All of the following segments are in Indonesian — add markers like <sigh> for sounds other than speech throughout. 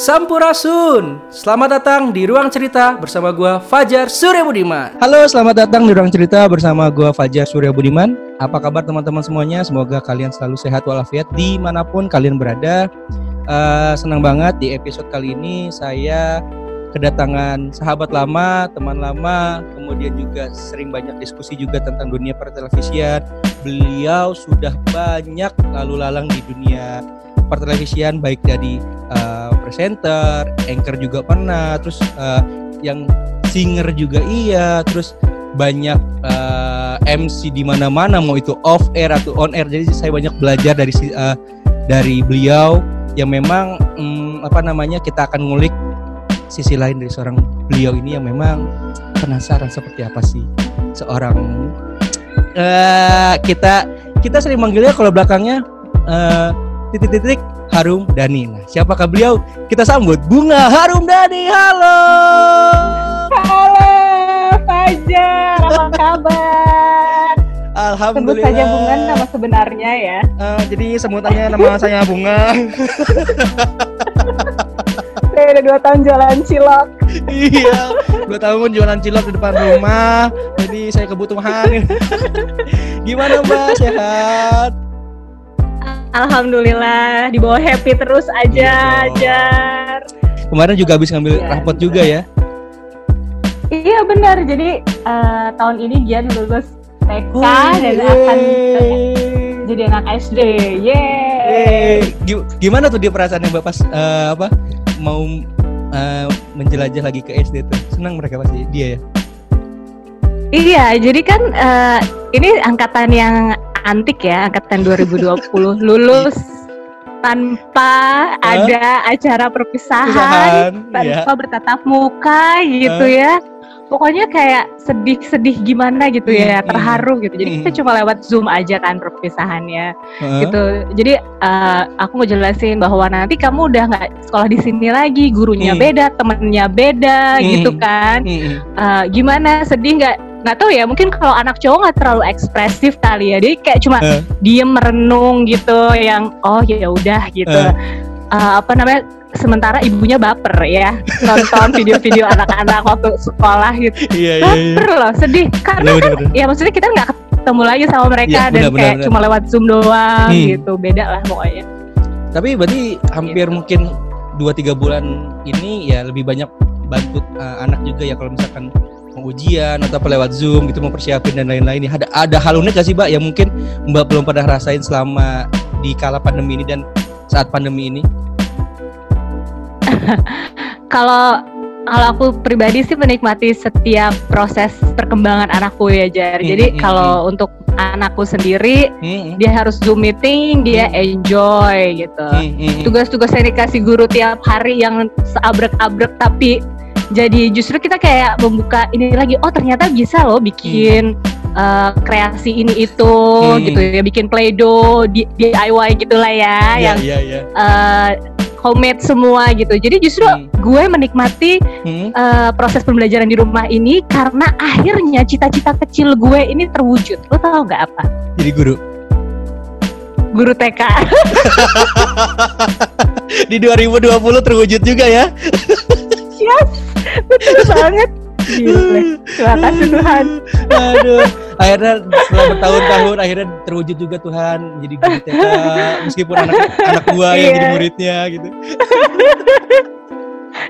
Sampurasun. Selamat datang di Ruang Cerita bersama gua Fajar Surya Budiman. Halo, selamat datang di Ruang Cerita bersama gua Fajar Surya Budiman. Apa kabar teman-teman semuanya? Semoga kalian selalu sehat walafiat di mana pun kalian berada. Uh, senang banget di episode kali ini saya kedatangan sahabat lama, teman lama, kemudian juga sering banyak diskusi juga tentang dunia pertelevisian. Beliau sudah banyak lalu lalang di dunia pertelevisian baik dari uh, presenter, anchor juga pernah, terus uh, yang singer juga iya, terus banyak uh, MC di mana-mana mau itu off air atau on air. Jadi saya banyak belajar dari uh, dari beliau yang memang um, apa namanya kita akan ngulik sisi lain dari seorang beliau ini yang memang penasaran seperti apa sih seorang uh, kita kita sering manggilnya kalau belakangnya uh, titik-titik Harum Dani. Nah, siapakah beliau? Kita sambut Bunga Harum Dani. Halo. Halo, Fajar. Apa kabar? Alhamdulillah. Sebut saja Bunga nama sebenarnya ya. Uh, jadi sebutannya nama saya Bunga. <laughs> saya udah dua tahun jualan cilok. iya, dua tahun jualan cilok di depan rumah. Jadi saya kebutuhan. <laughs> Gimana Mbak? Sehat? Alhamdulillah di bawah happy terus aja, iya Jar. Kemarin juga habis ngambil ya, rapot juga ya? Iya benar. Jadi uh, tahun ini Gian lulus TK oh, dan yeay. akan jadi anak SD. Yeay. Gimana tuh dia perasaannya Bapak uh, apa mau uh, menjelajah lagi ke SD tuh? Senang mereka pasti dia ya? Iya, jadi kan uh, ini angkatan yang antik ya angkatan 2020 <laughs> lulus tanpa huh? ada acara perpisahan, tanpa yeah. bertatap muka gitu uh. ya. Pokoknya kayak sedih-sedih gimana gitu ya, hmm. terharu gitu. Jadi kita hmm. cuma lewat Zoom aja kan perpisahannya uh. gitu. Jadi uh, aku mau jelasin bahwa nanti kamu udah nggak sekolah di sini lagi, gurunya hmm. beda, temennya beda hmm. gitu kan. Hmm. Uh, gimana sedih nggak? Nggak tahu ya mungkin kalau anak cowok nggak terlalu ekspresif kali ya dia kayak cuma uh. diem merenung gitu yang oh ya udah gitu uh. Uh, apa namanya sementara ibunya baper ya nonton <laughs> video-video anak-anak waktu sekolah gitu iya, iya, iya. baper loh sedih karena bener, kan bener. ya maksudnya kita nggak ketemu lagi sama mereka ya, dan bener, kayak bener, cuma lewat zoom doang hmm. gitu beda lah pokoknya tapi berarti hampir gitu. mungkin dua tiga bulan ini ya lebih banyak bantu uh, anak juga ya kalau misalkan ujian atau lewat zoom gitu mempersiapin dan lain-lain ada ada hal unik gak sih mbak yang mungkin mbak belum pernah rasain selama di kala pandemi ini dan saat pandemi ini <laughs> kalau kalau aku pribadi sih menikmati setiap proses perkembangan anakku ya Jar. Hmm, Jadi hmm, kalau hmm. untuk anakku sendiri hmm, dia harus zoom meeting, dia enjoy gitu. Tugas-tugas yang dikasih guru tiap hari yang seabrek-abrek tapi jadi justru kita kayak membuka ini lagi oh ternyata bisa loh bikin hmm. uh, kreasi ini itu hmm. gitu ya bikin play-doh DIY gitulah ya yeah, yang yeah, yeah. Uh, homemade semua gitu jadi justru hmm. gue menikmati hmm. uh, proses pembelajaran di rumah ini karena akhirnya cita-cita kecil gue ini terwujud lo tau gak apa jadi guru guru TK <laughs> di 2020 terwujud juga ya yes betul banget Gila. Terima kasih Tuhan. Aduh, akhirnya setelah bertahun-tahun akhirnya terwujud juga Tuhan jadi guru TK meskipun anak anak gua yang jadi iya. muridnya gitu.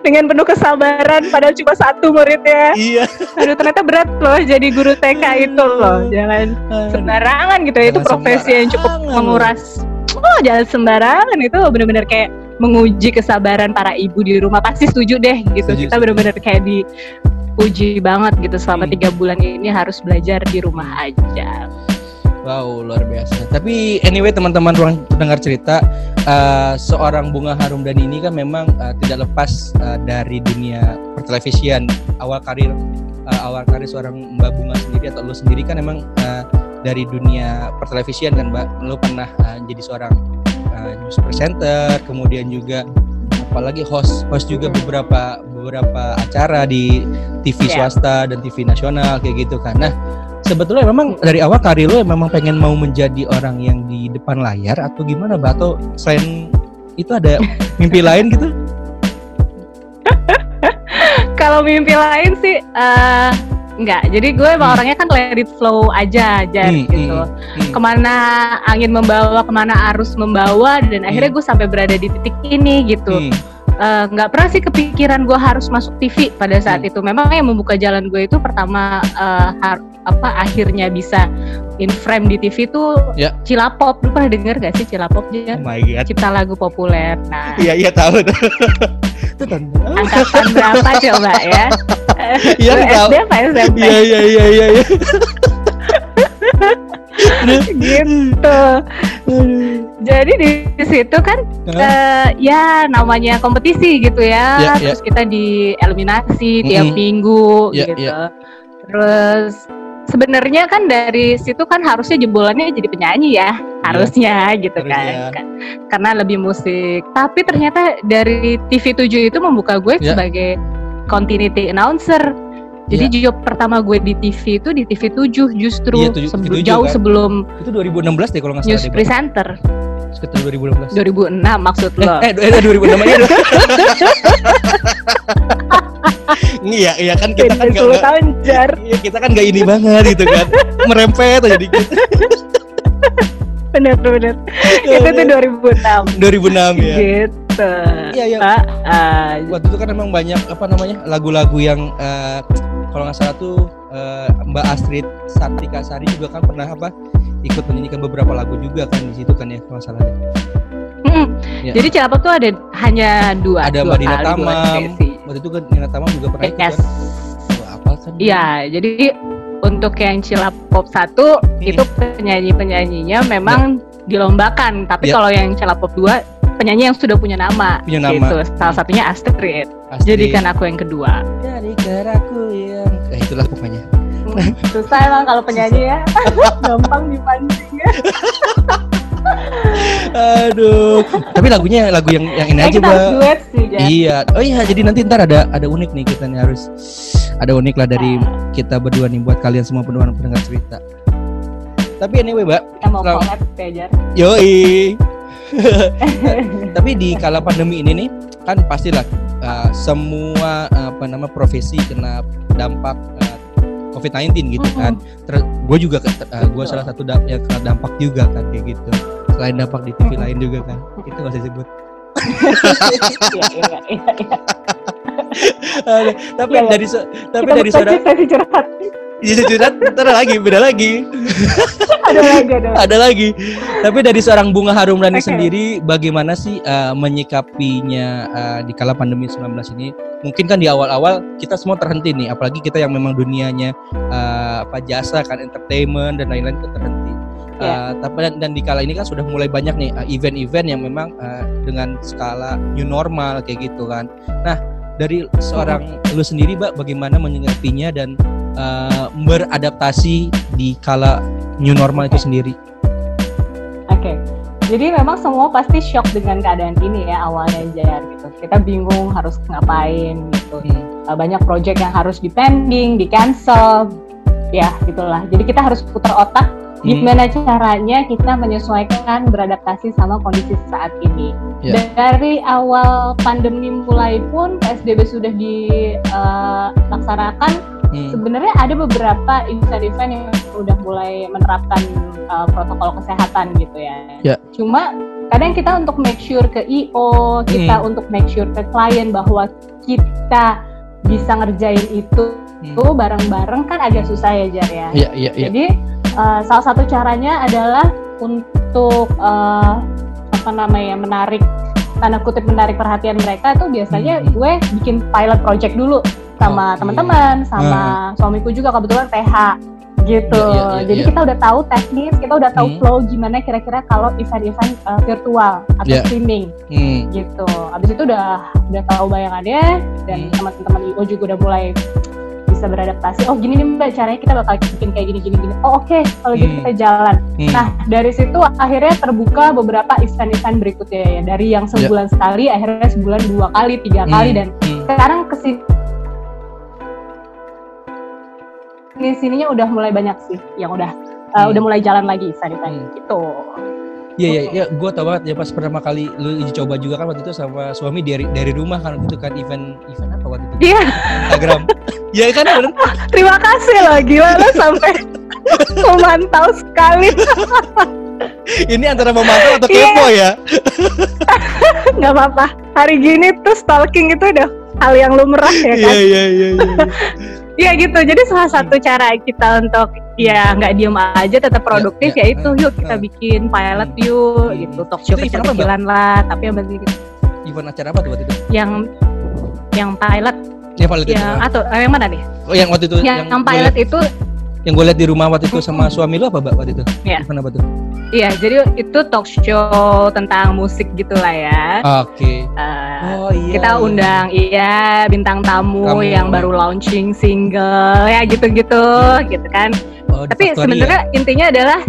Dengan penuh kesabaran padahal cuma satu muridnya. Iya. Aduh ternyata berat loh jadi guru TK itu loh. Jangan sembarangan gitu ya. Itu profesi yang cukup menguras. Oh, jangan sembarangan itu benar-benar kayak menguji kesabaran para ibu di rumah pasti setuju deh gitu setuju, kita benar-benar kayak diuji banget gitu selama hmm. tiga bulan ini harus belajar di rumah aja Wow, luar biasa. Tapi anyway teman-teman ruang pendengar cerita, uh, seorang Bunga Harum dan ini kan memang uh, tidak lepas uh, dari dunia pertelevisian. Awal karir uh, awal karir seorang Mbak Bunga sendiri atau lo sendiri kan memang uh, dari dunia pertelevisian kan Mbak. Lo pernah uh, jadi seorang uh, news presenter, kemudian juga apalagi host host juga beberapa beberapa acara di TV yeah. swasta dan TV nasional kayak gitu kan. Nah, sebetulnya memang dari awal karir lo memang pengen mau menjadi orang yang di depan layar atau gimana, Mbak? Atau selain itu ada <laughs> mimpi lain gitu? <laughs> kalau mimpi lain sih uh, enggak. Jadi gue emang Hmm. orangnya kan let it flow aja aja Hmm, gitu. hmm, hmm. Ke mana angin membawa, ke mana arus membawa, dan akhirnya gue sampai berada di titik ini gitu. Hmm. Eh, nggak pernah sih kepikiran gue harus masuk TV pada saat Hmm. itu. Memang yang membuka jalan gue itu pertama eh, har- apa akhirnya bisa in frame di TV itu Ya. Cilapop. Lu pernah denger gak sih Cilapop Oh dia? my god. Cipta lagu populer. Nah, Iya iya tahu. Itu tahun berapa? angkatan berapa coba ya? <laughs> Iya, tahu. SD apa SMP? Iya iya iya iya. iya. gitu. Jadi di situ kan eh, ya namanya kompetisi gitu ya. Ya, ya. Terus kita di eliminasi tiap Mm-mm. minggu Ya, gitu. ya. Terus sebenarnya kan dari situ kan harusnya jebolannya jadi penyanyi ya, harusnya gitu kan. harusnya. Ka- Karena lebih musik. Tapi ternyata dari TV7 itu membuka gue Ya. sebagai continuity announcer. Jadi job pertama gue di TV itu di TV7 justru Iya, tujuh- sebelum TV7 jauh kan? sebelum Itu 2016 deh kalau nggak salah news deh. Presenter Sekitar 2016. 2006 maksud lo. <laughs> eh, eh 2006 aja. Iya, iya kan kita kan Beda 10 nggak tahun jar. Iya, kita kan nggak ini banget gitu kan. Merempet aja dikit. Bener bener. Itu tuh 2006. 2006 ya. Gitu. Iya, iya. Ah, ah, Waktu itu kan memang banyak apa namanya lagu-lagu yang eh, kalau nggak salah tuh eh, Mbak Astrid Sartika Sari juga kan pernah apa ikut menyanyikan beberapa lagu juga kan di situ kan ya kalau nggak salah deh. mm. Ya. Jadi Cilapap tuh ada hanya dua. Ada dua Mbak Dina kali, dua Tamam. sesi. Waktu itu kan Nina Tamam juga pernah ikut Yes. kan. Wah, apa kan? Iya, jadi untuk yang Cilapop 1 itu penyanyi-penyanyinya memang dilombakan, tapi Ya. kalau yang Cilapop 2 penyanyi yang sudah punya nama. Punya nama. Gitu. Salah satunya Astrid. Astrid. Jadikan aku yang kedua. Jadi keraku yang eh itulah pokoknya. Susah emang kalau penyanyi ya. <laughs> Gampang dipancing ya. <laughs> Aduh. Tapi lagunya lagu yang yang ini aja, Mbak. Iya. Oh iya, jadi nanti ntar ada ada unik nih kita nih harus ada unik lah dari kita berdua nih buat kalian semua pendengar pendengar cerita. Tapi anyway, Mbak. Kita mau collab ya. Yoi. <laughs> Tapi di kala pandemi ini nih kan pastilah uh, semua uh, apa nama profesi kena dampak COVID-19 gitu kan. Terus gue juga uh, gue salah satu da- yang kena dampak juga kan kayak gitu. Selain dampak di TV lain juga kan. Itu gak usah sebut. <laughs> Iya, iya, iya, iya. Tapi dari tapi dari curhat. Jadi curhat ntar lagi beda lagi. Ada lagi, ada lagi. ada lagi. Tapi dari seorang Bunga Harumrani Oke. sendiri bagaimana sih uh, menyikapinya uh, di kala pandemi 19 ini? Mungkin kan di awal-awal kita semua terhenti nih, apalagi kita yang memang dunianya uh, apa jasa kan entertainment dan lain-lain itu terhenti. Uh, tapi dan, dan di kala ini kan sudah mulai banyak nih uh, event-event yang memang uh, dengan skala new normal kayak gitu kan. Nah, dari seorang lu sendiri, Mbak, bagaimana menyikapinya dan uh, beradaptasi di kala new normal itu sendiri? Oke. Jadi memang semua pasti shock dengan keadaan ini ya awalnya Jar gitu. Kita bingung harus ngapain gitu. Uh, Banyak project yang harus dipending, di cancel. Ya, gitulah. Jadi kita harus putar otak Hmm. gimana caranya kita menyesuaikan beradaptasi sama kondisi saat ini. Ya. Dari awal pandemi mulai pun PSBB sudah dilaksanakan Hmm. sebenarnya ada beberapa event-event yang udah mulai menerapkan uh, protokol kesehatan gitu ya. Ya. Cuma kadang kita untuk make sure ke IO, kita Hmm. untuk make sure ke klien bahwa kita bisa ngerjain itu Hmm. tuh bareng-bareng kan agak susah ya Jar ya. Iya, iya, iya. Jadi uh, salah satu caranya adalah untuk uh, apa namanya menarik tanda kutip menarik perhatian mereka tuh biasanya Hmm. gue bikin pilot project dulu sama Oke. teman-teman, sama suamiku juga kebetulan PH gitu. Iya, iya, iya, Jadi iya. kita udah tahu teknis, kita udah tahu Hmm. flow gimana kira-kira kalau event-event uh, virtual atau Iya. streaming Hmm. gitu. Abis itu udah udah tahu bayangannya dan Hmm. teman-teman IO juga udah mulai bisa beradaptasi. Oh gini nih mbak caranya kita bakal bikin kayak gini gini gini. Oh oke kalau gitu Hmm. kita jalan. Hmm. Nah dari situ akhirnya terbuka beberapa event-event berikutnya ya. Dari yang sebulan sekali akhirnya sebulan dua kali tiga Hmm. kali dan Hmm. sekarang ke sini sininya udah mulai banyak sih yang udah uh, Hmm. udah mulai jalan lagi event-event Hmm. gitu. Iya iya iya, gue tau banget ya pas pertama kali lu uji coba juga kan waktu itu sama suami dari dari rumah kan gitu kan event event apa waktu itu? Iya. Instagram. <laughs> Iya kan bener. Terima kasih loh, gila lo sampai <laughs> memantau sekali. Ini antara memantau atau Iya. kepo ya? <laughs> Nggak apa-apa. Hari gini tuh stalking itu udah hal yang lumrah ya Iya kan? iya iya. iya. Iya gitu. Jadi salah satu cara kita untuk ya nggak diem aja tetap produktif ya, ya itu yuk kita ah. bikin pilot yuk Hmm. gitu talk show Itu kecil-kecilan lah tapi yang penting Event acara apa tuh waktu itu? yang yang pilot Ya itu. yang atau eh, yang mana nih Oh yang waktu itu yang, gua pilot itu yang gue liat di rumah waktu itu sama suami lu apa mbak waktu itu? Iya. Event apa tuh? iya jadi itu talk show tentang musik gitulah ya Oke. Eh, Oh iya. kita iya. undang iya bintang tamu, Tamu. yang baru launching single ya gitu-gitu gitu kan Oh, tapi sebenarnya intinya adalah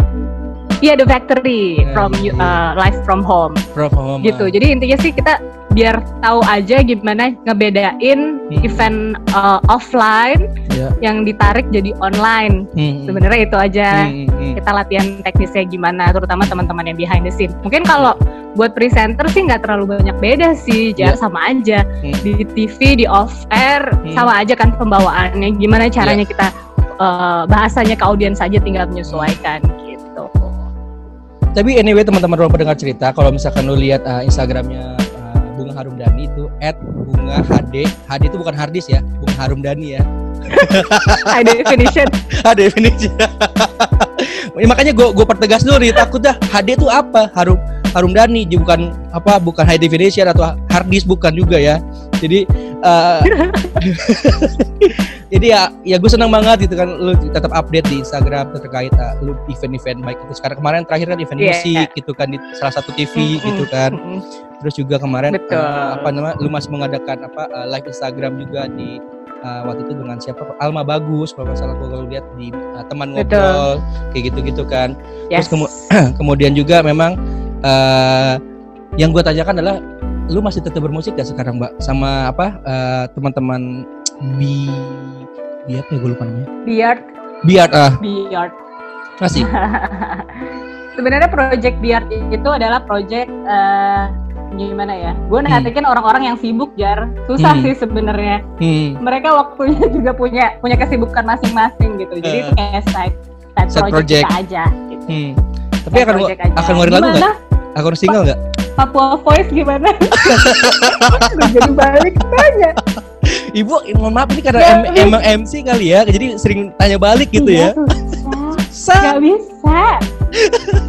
Iya The Factory Ya, from you- iya. uh, live from home ya? Prof Homa. gitu. Jadi intinya sih kita biar tahu aja gimana ngebedain Hmm. event uh, offline Ya. yang ditarik jadi online. Hmm, Sebenarnya itu aja. hmm, hmm, hmm. Kita latihan teknisnya gimana, terutama teman-teman yang behind the scene. Mungkin kalau buat presenter sih nggak terlalu banyak beda sih, Ya. jar sama aja. Hmm. Di TV, di off air Hmm. sama aja kan pembawaannya. Gimana Ya. caranya kita uh, bahasanya ke audiens saja tinggal menyesuaikan gitu. Tapi anyway teman-teman ruang pendengar cerita, kalau misalkan lu lihat uh, Instagramnya Bunga Harum Dani itu @bunga HD, HD itu bukan harddisk ya, Bunga Harum Dani ya. <laughs> High definition. <laughs> HD definisi. <laughs> Ya, makanya gue gue pertegas dulu nih takut dah HD itu apa Harum Harum Dani bukan apa bukan high definition atau hard disk bukan juga ya jadi eh, <laughs> jadi ya ya gue senang banget gitu kan lu tetap update di Instagram terkait uh, lu event-event baik itu sekarang kemarin terakhir kan event Iya. musik gitu kan di salah satu TV Mm-mm. gitu kan terus juga kemarin Betul. eh, apa namanya lu masih mengadakan apa eh, live Instagram juga di eh, waktu itu dengan siapa Alma Bagus kalau nggak salah gua kalau lihat di eh, teman Betul. ngobrol kayak gitu-gitu kan Yes. kemu- <clears throat> kemudian juga memang eh yang gue tanyakan adalah lu masih tetap bermusik gak sekarang mbak sama apa eh, teman-teman bi bi apa ya gue lupa namanya Biart, biar ah Biart. masih <laughs> Sebenarnya project Biart itu adalah project eh, gimana ya? Gue Hmm. ngatakin orang-orang yang sibuk jar, susah Hmm. sih sebenarnya. hmm, Mereka waktunya <laughs> juga punya punya kesibukan masing-masing gitu. Jadi itu kayak side side, Side project, project. aja. Gitu. hmm. tapi Side akan aja. akan ngeluarin lagu nggak akan single nggak Papua Voice gimana? Jadi balik tanya. ibu mohon maaf ini karena Ya, em- emang MC kali ya jadi sering tanya balik gitu Iya, ya susah. Sa Gak bisa.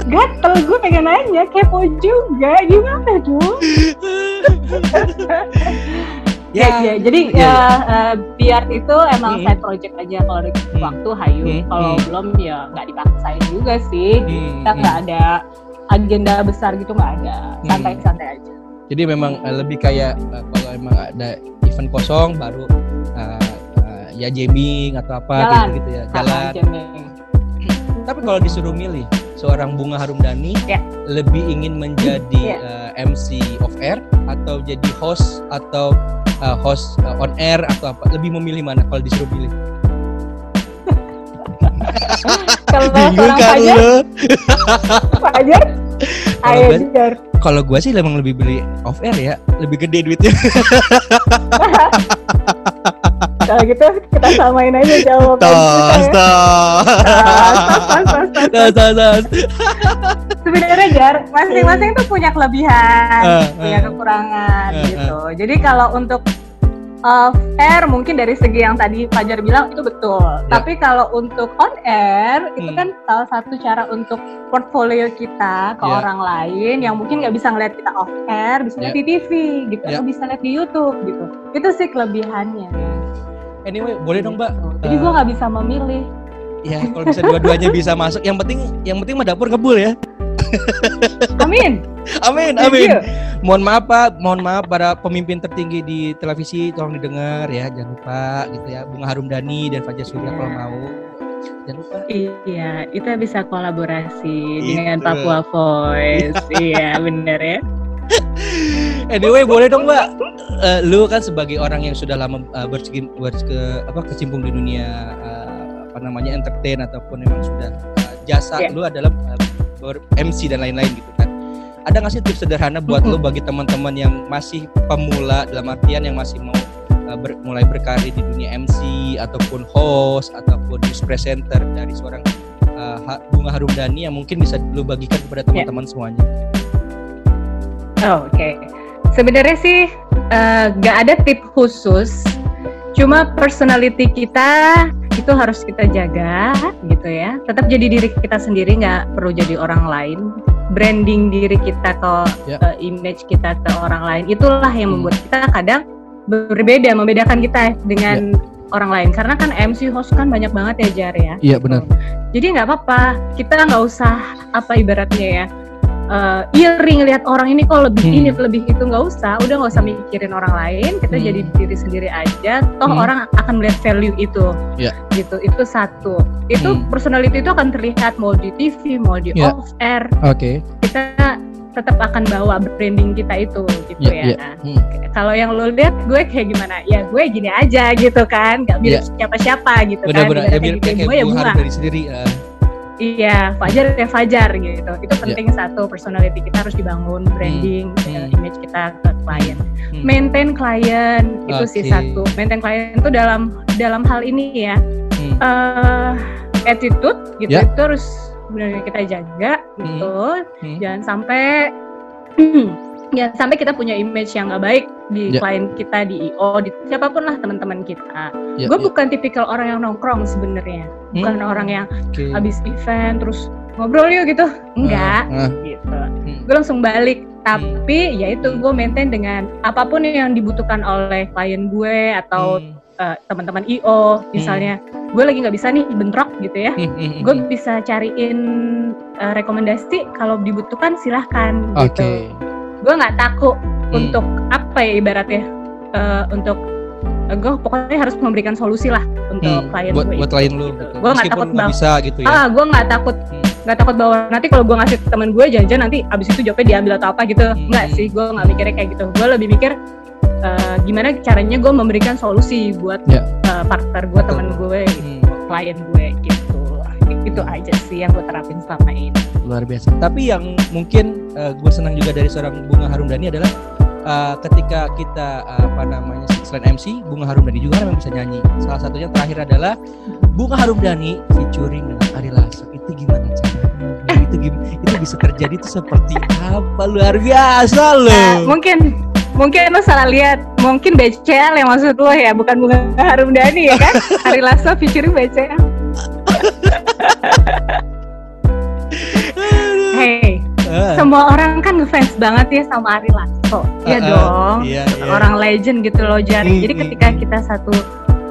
Gatel gue pengen nanya, kepo juga. Gimana dong? <laughs> Ya, ya, jadi ya, ya, eh, biar itu emang Hmm. side project aja kalau ada Hmm. waktu hayu. Hmm, Kalau hmm. belum ya nggak dipaksain juga sih. Hmm, Kita hmm. nggak ada agenda besar gitu nggak ada. Hmm. Santai-santai aja. Jadi memang eh, lebih kayak eh, kalau emang ada event kosong baru eh, eh, ya jamming atau apa Jalan. gitu, gitu ya Sama jalan. jamming. Tapi kalau disuruh milih seorang Bunga Harumdani Ya. lebih ingin menjadi Ya. eh, MC of air atau jadi host atau eh, host eh, on air atau apa lebih memilih mana kalau disuruh pilih? Kalau Bingung kan Fajar? <laughs> Fajar, Kalau ayo gue- Jar. Kalau gue sih emang lebih beli off air ya, lebih gede duitnya. <laughs> Kalau gitu kita samain aja jawaban kita ya. tos. Tos, tos, tos, tos. Tos, tos, tos. Sebenarnya Jar, masing-masing tuh punya kelebihan, Eh, punya eh. kekurangan Eh, gitu. Jadi kalau untuk off air mungkin dari segi yang tadi Fajar bilang itu betul. Tapi kalau untuk on air itu. Hmm. kan salah satu cara untuk portfolio kita ke Ya. orang lain yang mungkin nggak bisa ngeliat kita off air, bisa lihat di TV gitu, Ya. atau bisa lihat di YouTube gitu. Itu sih kelebihannya. Anyway, boleh dong Mbak. Jadi Eh, gua nggak bisa memilih. Ya kalau bisa dua-duanya bisa masuk. Yang penting, yang penting mah dapur ngebul ya. Amin. Amin, amin. Mohon maaf Pak, mohon maaf para pemimpin tertinggi di televisi tolong didengar ya, jangan lupa gitu ya. Bunga Harum Dani dan Fajar Surya Iya. kalau mau. Jangan lupa. Iya, kita bisa kolaborasi Gitu. dengan Papua Voice. <laughs> iya, bener ya. Anyway, boleh dong Mbak. Eh, lu kan sebagai orang yang sudah lama uh, bersekim, berske- apa kecimpung di dunia eh, apa namanya entertain ataupun memang sudah eh, jasa Iya. lu adalah eh, ber MC dan lain-lain gitu kan. ada nggak sih tips sederhana buat Mm-mm. lo bagi teman-teman yang masih pemula dalam artian yang masih mau uh, ber- mulai berkarir di dunia MC ataupun host ataupun news presenter dari seorang uh, Bunga Harumdani yang mungkin bisa lo bagikan kepada teman-teman semuanya. Oh, Oke, sebenarnya sih eh, nggak ada tip khusus, cuma personality kita itu harus kita jaga gitu ya. Tetap jadi diri kita sendiri, nggak perlu jadi orang lain. Branding diri kita ke Ya. eh, image kita ke orang lain, itulah yang Hmm. membuat kita kadang berbeda, membedakan kita dengan orang lain. Karena kan MC host kan banyak banget ya Jar ya. Iya benar. Jadi nggak apa-apa, kita nggak usah apa ibaratnya ya eh iri ngelihat orang ini kok lebih Hmm. ini lebih itu nggak usah, udah nggak usah mikirin orang lain, kita Hmm. jadi diri sendiri aja. Toh Hmm. orang akan melihat value itu, Ya. gitu. Itu satu. Itu Hmm. personality itu akan terlihat mau di TV, mau di Ya. off air, Oke. kita tetap akan bawa branding kita itu, gitu Ya, ya. ya. Hmm. Kalau yang lo lihat gue kayak gimana? Ya gue gini aja gitu kan, nggak mirip siapa-siapa gitu kan. Benar-benar ya mirip gitu, kayak gue ya Bunga bunga. Harumdani sendiri. uh, Iya, Fajar ya Fajar gitu. Itu penting satu personality kita harus dibangun, branding, Hmm. eh, image kita ke klien. hmm. Maintain klien itu sih satu. Maintain klien itu dalam dalam hal ini ya, Hmm. eh attitude gitu Ya. itu harus benar kita jaga gitu. Hmm. Jangan sampai <clears throat> jangan sampai kita punya image yang nggak baik di Ya. klien kita di IO di siapa pun lah teman-teman kita. Ya, Gue ya. bukan tipikal orang yang nongkrong sebenarnya, bukan Hmm. orang yang Oke. habis event terus ngobrol yuk gitu enggak Ah, ah. gitu Hmm. gue langsung balik tapi ya itu gue maintain dengan apa pun yang dibutuhkan oleh klien gue atau Hmm. eh, teman-teman io misalnya gue lagi nggak bisa nih bentrok gitu ya Hmm, hmm, hmm, gue hmm. bisa cariin eh, rekomendasi kalau dibutuhkan silahkan Oke. gitu gue nggak takut Hmm. untuk apa ya ibaratnya eh, untuk gue pokoknya harus memberikan solusi lah untuk Hmm, klien buat gue buat itu, klien lu gitu. gitu. gue nggak takut bang bisa gitu ya. ah gue nggak takut Hmm. nggak takut bahwa nanti kalau gue ngasih ke temen gue jangan nanti abis itu jawabnya diambil atau apa gitu Hmm. nggak sih gue nggak mikirnya kayak gitu gue lebih mikir eh, gimana caranya gue memberikan solusi buat Ya. eh, partner gue temen gue Hmm. klien gue gitu itu aja sih yang gue terapin selama ini luar biasa. Tapi yang mungkin gue senang juga dari seorang Bunga Harumdani adalah uh, ketika kita uh, apa namanya selain MC, Bunga Harumdani juga memang bisa nyanyi. Salah satunya terakhir adalah Bunga Harumdani featuring dengan Ari Lasso. Itu gimana caranya? itu gim- itu bisa terjadi itu seperti apa? Luar biasa loh. mungkin mungkin lo salah lihat mungkin BCL yang maksud lo ya bukan bunga Harumdani ya kan <laughs> Hari Lasso featuring BCL <laughs> semua orang kan ngefans banget ya sama Ari Lasso ah, Iya ah, dong Iya, iya. orang legend gitu loh Jar. Hmm, Jadi hmm, ketika hmm. kita satu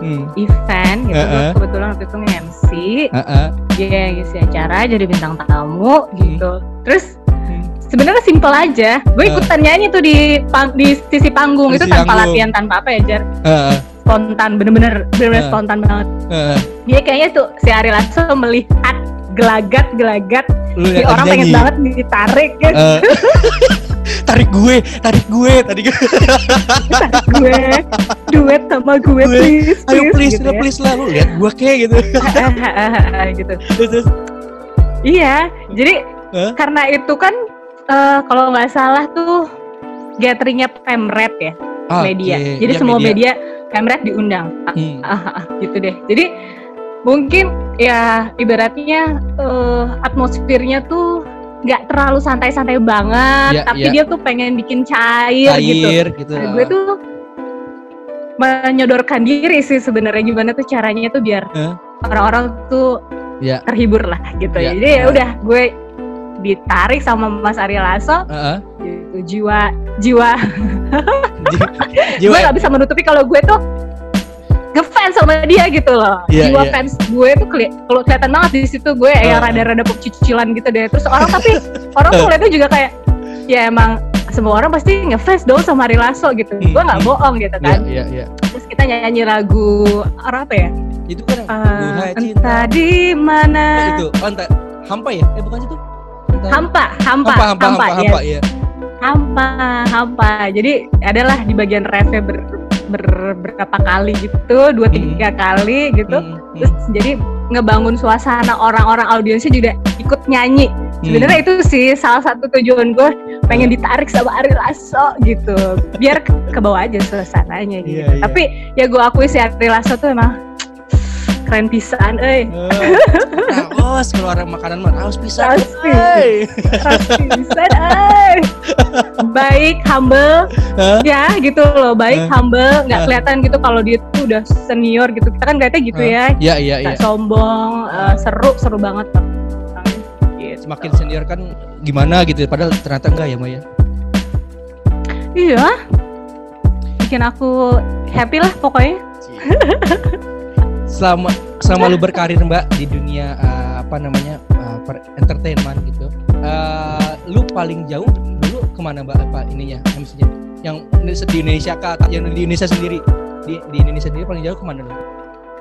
Hmm. event gitu, Uh-uh. gua kebetulan waktu itu nge-MC, ah. dia ngisi acara jadi bintang tamu gitu. Terus Hmm. sebenarnya simple aja. Gue Uh. ikutan nyanyi tuh di di sisi panggung Di itu sisi tanpa panggung. latihan tanpa apa ya Jar. Ah, ah. Spontan bener-bener bener-bener Uh. spontan banget. Ah. Dia kayaknya tuh si Ari Lasso melihat gelagat-gelagat Lu si orang pengen nyanyi. banget ditarik kan Eh, <laughs> tarik gue, tarik gue, tarik gue. tarik gue duet sama gue Gue, please Ayo please, gitu lah, ya. please lah, lu lihat gue kayak gitu. <laughs> gitu. Terus, terus, Iya, jadi Hah? karena itu kan eh, kalau nggak salah tuh gatheringnya Pemret ya ah, media. oke. Jadi Iya, semua media. Pemret diundang, Ah, Hmm. ah, ah, gitu deh. Jadi mungkin ya ibaratnya eh, atmosfernya tuh nggak terlalu santai-santai banget, Iya, tapi iya. dia tuh pengen bikin cair, gitu. Cair gitu. Nah, gue tuh menyodorkan diri sih sebenarnya gimana tuh caranya tuh biar Hah? orang-orang tuh Ya. terhibur lah gitu Ya. ya. Jadi ya udah gue ditarik sama Mas Ari Lasso Heeh. gitu jiwa jiwa <laughs> Ji- gue Jiwa nggak bisa menutupi kalau gue tuh ngefans sama dia gitu loh Iya, jiwa iya. fans gue tuh keli- kalau kelihatan banget di situ gue Heeh. yang rada-rada pecicilan gitu deh terus orang tapi <laughs> orang tuh ngeliatnya juga kayak ya emang semua orang pasti ngefans dong sama Ari Lasso gitu Hmm, gue nggak hmm. bohong gitu kan iya, iya. terus kita nyanyi lagu apa ya Itu kan cinta. entah di mana itu. Oh, entah. Hampa ya? Eh, bukan itu. Entah. hampa hampa hampa, hampa, hampa, ya. hampa, iya. hampa hampa jadi adalah di bagian refnya ber, ber- berapa kali gitu dua tiga kali gitu Hmm, hmm. terus jadi ngebangun suasana orang-orang audiensnya juga ikut nyanyi Sebenarnya itu sih salah satu tujuan gue pengen ditarik sama Ari Lasso gitu. Biar ke, ke bawah aja suasananya gitu. Iya, iya. Tapi ya gue akui sih Ari Lasso tuh emang keren pisan eh. Raos kalau orang makanan mah raos pisan. Raos euy. Keras pisan eh. Baik, humble, Hah? ya gitu loh. Baik, Hah? humble, nggak Hah? kelihatan gitu kalau dia tuh udah senior gitu. Kita kan ngeliatnya gitu ya. Iya iya iya. Sombong, eh, seru, seru banget. Gitu. Semakin senior kan gimana gitu padahal ternyata enggak ya Maya. Iya. Bikin aku happy lah pokoknya. selama selama lu berkarir mbak di dunia uh, apa namanya uh, per entertainment gitu uh, lu paling jauh dulu ke mana mbak apa ininya maksudnya yang di Indonesia kah atau yang di Indonesia sendiri di, di Indonesia sendiri paling jauh ke mana lu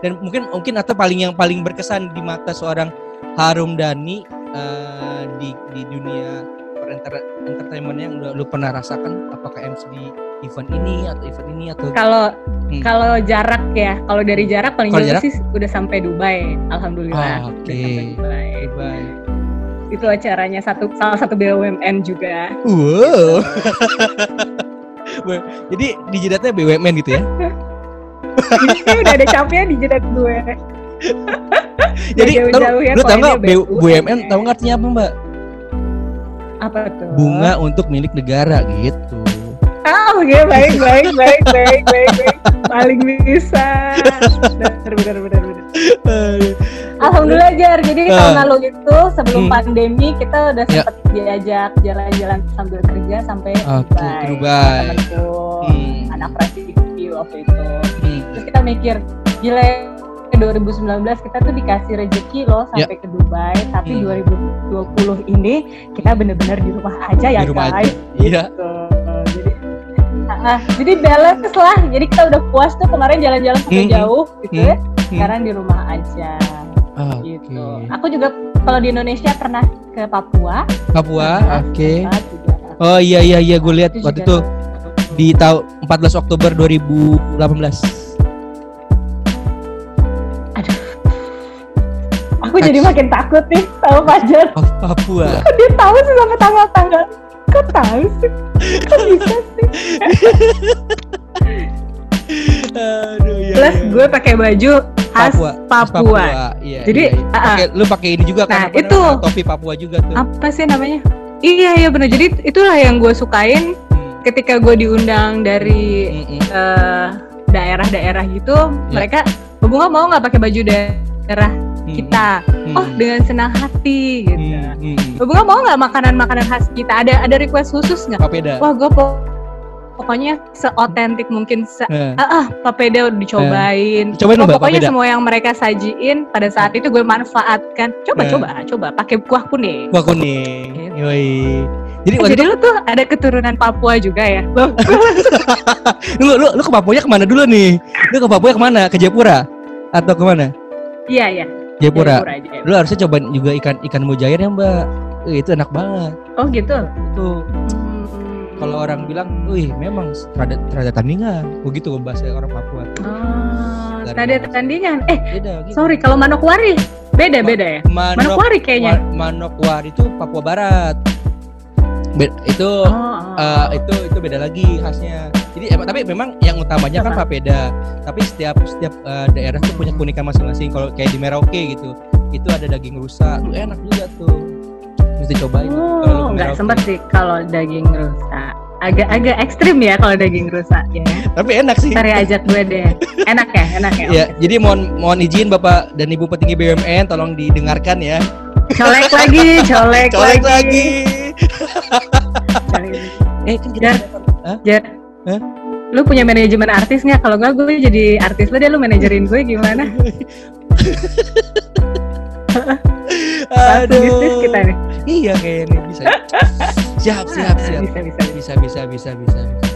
dan mungkin mungkin atau paling yang paling berkesan di mata seorang Harum Dani uh, di di dunia enter- entertainment yang udah lu pernah rasakan apakah MC di event ini atau event ini atau Kalau Hmm. kalau jarak ya, kalau dari jarak paling jauh sih udah sampai Dubai. Alhamdulillah. Ah, udah oke. sampai Dubai. Dubai. Itu acaranya satu salah satu BUMN juga. Wow. <laughs> Wah, Jadi di jidatnya BUMN gitu ya. <laughs> Ini udah ada capnya di jidat gue. <laughs> Jadi jauh-jauh ya, lu tahu nggak BUMN tahu nggak artinya apa mbak? Apa tuh? Bunga untuk milik negara gitu. Ah, oke baik baik baik baik baik baik. Paling bisa. Benar benar benar. Alhamdulillah Jar. Jadi Ah. tahun lalu itu sebelum Hmm. pandemi kita udah Ya. sempet diajak jalan-jalan sambil kerja sampai ke Dubai. Temenku, Hmm. anak Prasidio waktu itu. Hmm. Terus kita mikir, gila ya, 2019 kita tuh dikasih rezeki loh Ya. sampai ke Dubai, tapi Hmm. 2020 ini kita bener-bener di rumah aja ya Di rumah guys. Iya. Gitu. Jadi Ah, jadi balance lah. Jadi kita udah puas tuh kemarin jalan-jalan sampai Hmm. jauh gitu Hmm. ya. Sekarang di rumah aja Ah, gitu. Oke. Aku juga kalau di Indonesia pernah ke Papua. Papua, oke. juga. Oh iya iya iya gue lihat Itu waktu itu di tahun 14 Oktober 2018. Aku jadi makin takut nih sama Fajar. Oh, Papua. Kok dia tahu sih sampai tanggal-tanggal? Kok tahu sih? Kok bisa sih? <laughs> Aduh iya. Plus iya. gue pakai baju khas Papua. Papua. Iya. Jadi, iya, iya. ah, ah. Pakai- lu pakai ini juga kan Nah, apa itu. topi Papua juga tuh. Apa sih namanya? Iya iya benar. Jadi itulah yang gue sukain Hmm. ketika gue diundang dari Mm-mm. eh, daerah-daerah gitu. Ya. Mereka bunga mau nggak pakai baju daerah Mm-mm. kita? Mm-mm. Oh dengan senang hati gitu. Mm, mm. Bunga mau nggak makanan-makanan khas kita? Ada ada request khusus nggak? Wah gue pokoknya seotentik mungkin se Eh, ah, ah papeda udah dicobain. Cobain Oh, pokoknya papeda. semua yang mereka sajiin pada saat itu gue manfaatkan. Coba Eh. coba coba pakai kuah kuning. Wah kuning. Gitu. Yoi. Jadi Eh, jadi itu lu tuh ada keturunan Papua juga ya? <laughs> lu, lu lu ke Papua ke mana dulu nih? Lu ke Papua ke mana? Ke Jayapura atau ke mana? iya iya. Jayapura. Jayapura aja. Lu harusnya cobain juga ikan ikan mujair ya mbak. Eh, itu enak banget. Oh gitu. Tuh. Kalau orang bilang, wih memang terada terada tandingan. Begitu bahasa orang Papua. Oh, Dari tadi ada mana? tandingan. Eh, Beda. Gitu. sorry kalau Manokwari beda Ma- beda ya. Manok, Manokwari kayaknya. Wa- Manokwari itu Papua Barat. Be- itu Oh, oh. Eh, itu itu beda lagi khasnya. Jadi emang tapi memang yang utamanya kan Apa? papeda. Tapi setiap setiap eh, daerah tuh punya keunikan masing-masing. Kalau kayak di Merauke gitu, itu ada daging rusa, tuh enak juga tuh. Mesti cobain. Oh, nggak sempet sih kalau daging rusak. Agak-agak ekstrim ya kalau daging rusak ya. Tapi enak sih. Ntar ya ajak gue deh. Enak ya, enak ya. Ya, jadi mohon mohon izin Bapak dan Ibu petinggi BUMN tolong didengarkan ya. Colek lagi, colek, <laughs> Colek lagi. Colek lagi. <laughs> Eh kan kita Jar. Hah? Jar, Hah? lu punya manajemen artis nggak? Kalau nggak gue jadi artis lu deh, lu manajerin gue gimana? <laughs> Satu bisnis kita nih. Iya kayaknya bisa. Siap, <laughs> siap, siap. Bisa, bisa, bisa. bisa bisa bisa bisa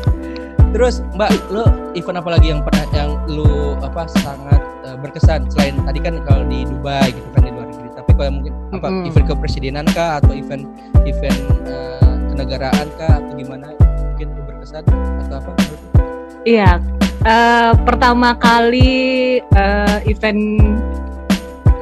terus mbak lo event apa lagi yang pernah yang lu apa sangat eh, berkesan selain tadi kan kalau di Dubai gitu kan di luar negeri tapi kalau mungkin apa Mm-mm. event kepresidenan kah atau event event eh, kenegaraan kah atau gimana mungkin lu berkesan atau apa Iya, eh, pertama kali eh, event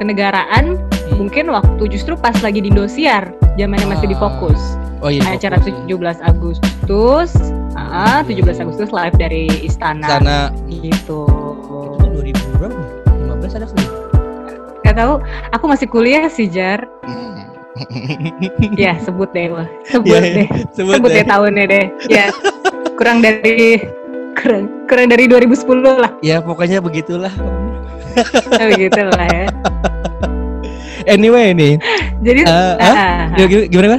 kenegaraan mungkin waktu justru pas lagi di Indosiar, zamannya masih di Ah. Fokus. Oh iya. Acara fokus, iya. 17 Agustus, ah, 17 Agustus live dari Istana. Sana Gitu. itu 2000 berapa? 15 ada kali. Gak tahu, aku masih kuliah sih Jar. Ya sebut deh lo, sebut Iya, deh, sebut, sebut deh. deh tahunnya deh. Ya kurang dari kurang kurang dari 2010 lah, Ya pokoknya begitulah. Begitu lah ya. Anyway nih, Jadi, ah? ah, ya, gimana? gimana?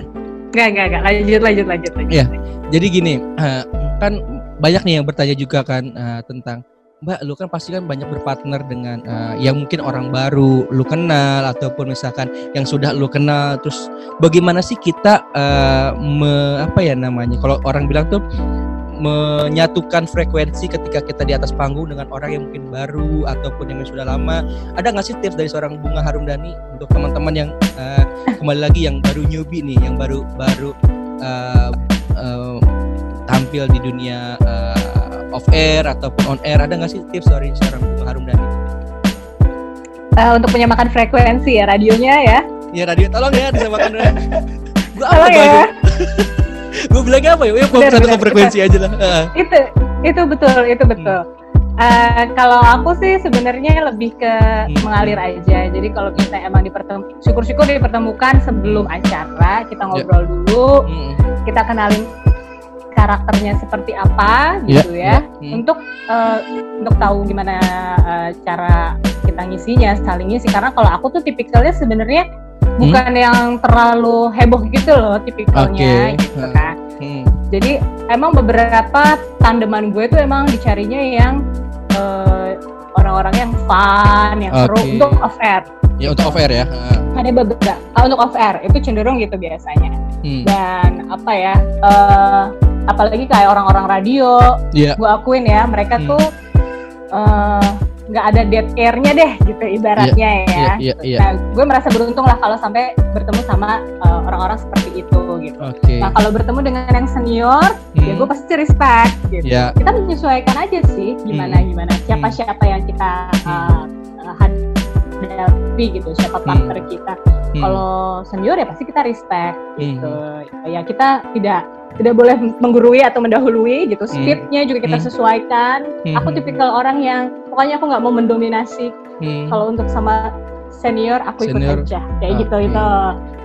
Nggak, nggak, nggak. Lanjut, lanjut, lanjut, lanjut. Iya. Jadi gini, eh, kan banyak nih yang bertanya juga kan eh, tentang Mbak, lu kan pasti kan banyak berpartner dengan eh, yang mungkin orang baru lu kenal ataupun misalkan yang sudah lu kenal. Terus bagaimana sih kita eh, me- apa ya namanya? Kalau orang bilang tuh menyatukan frekuensi ketika kita di atas panggung dengan orang yang mungkin baru ataupun yang sudah lama. Ada nggak sih tips dari seorang Bunga Harumdani untuk teman-teman yang eh, kembali lagi yang baru newbie nih, yang baru baru eh, eh, tampil di dunia eh, off air ataupun on air ada nggak sih tips dari seorang Bunga Harumdani? Eh, untuk menyamakan frekuensi ya radionya ya. Ya radio tolong ya disamakan. <laughs> Gua apa ya. <laughs> Gue bilangnya apa ya? Ya Benar, satu frekuensi aja lah. Itu, itu betul, itu betul. Eh, kalau aku sih sebenarnya lebih ke Hmm. mengalir aja. Jadi kalau kita emang dipertem, syukur-syukur dipertemukan sebelum acara, kita Ya. ngobrol dulu, Mm, kita kenalin karakternya seperti apa Ya, gitu ya. mm. Untuk eh, untuk tahu gimana eh, cara kita ngisinya, saling ngisi. Karena kalau aku tuh tipikalnya sebenarnya Hmm? bukan yang terlalu heboh gitu loh tipikalnya Oke. gitu Hmm. kan. Mm, Jadi emang beberapa tandeman gue tuh emang dicarinya yang eh, orang-orang yang fun, yang seru Oke. untuk off air. Ya untuk off air ya. Ada beberapa kalau untuk off air itu cenderung gitu biasanya. Mm, Dan apa ya? eh, apalagi kayak orang-orang radio, Iya. gue akuin ya mereka Hmm. tuh eh, nggak ada dead airnya deh gitu ibaratnya ya. Iya, iya, iya. Nah, gue merasa beruntung lah kalau sampai bertemu sama eh, orang-orang seperti itu gitu. Oke. Nah kalau bertemu dengan yang senior, ya Mm, gue pasti respect gitu. Ya. Kita menyesuaikan aja sih gimana Hmm. gimana siapa siapa yang kita uh, uh, hadapi gitu, siapa Hmm. partner kita. mm, Kalau senior ya pasti kita respect gitu. Hmm. Ya kita tidak tidak boleh menggurui atau mendahului gitu. Hmm. Speednya juga kita Hmm. sesuaikan. mm, Aku tipikal orang yang pokoknya aku nggak mau mendominasi. mm. Kalau untuk sama senior aku ikut Senior. aja kayak Oke. gitu itu.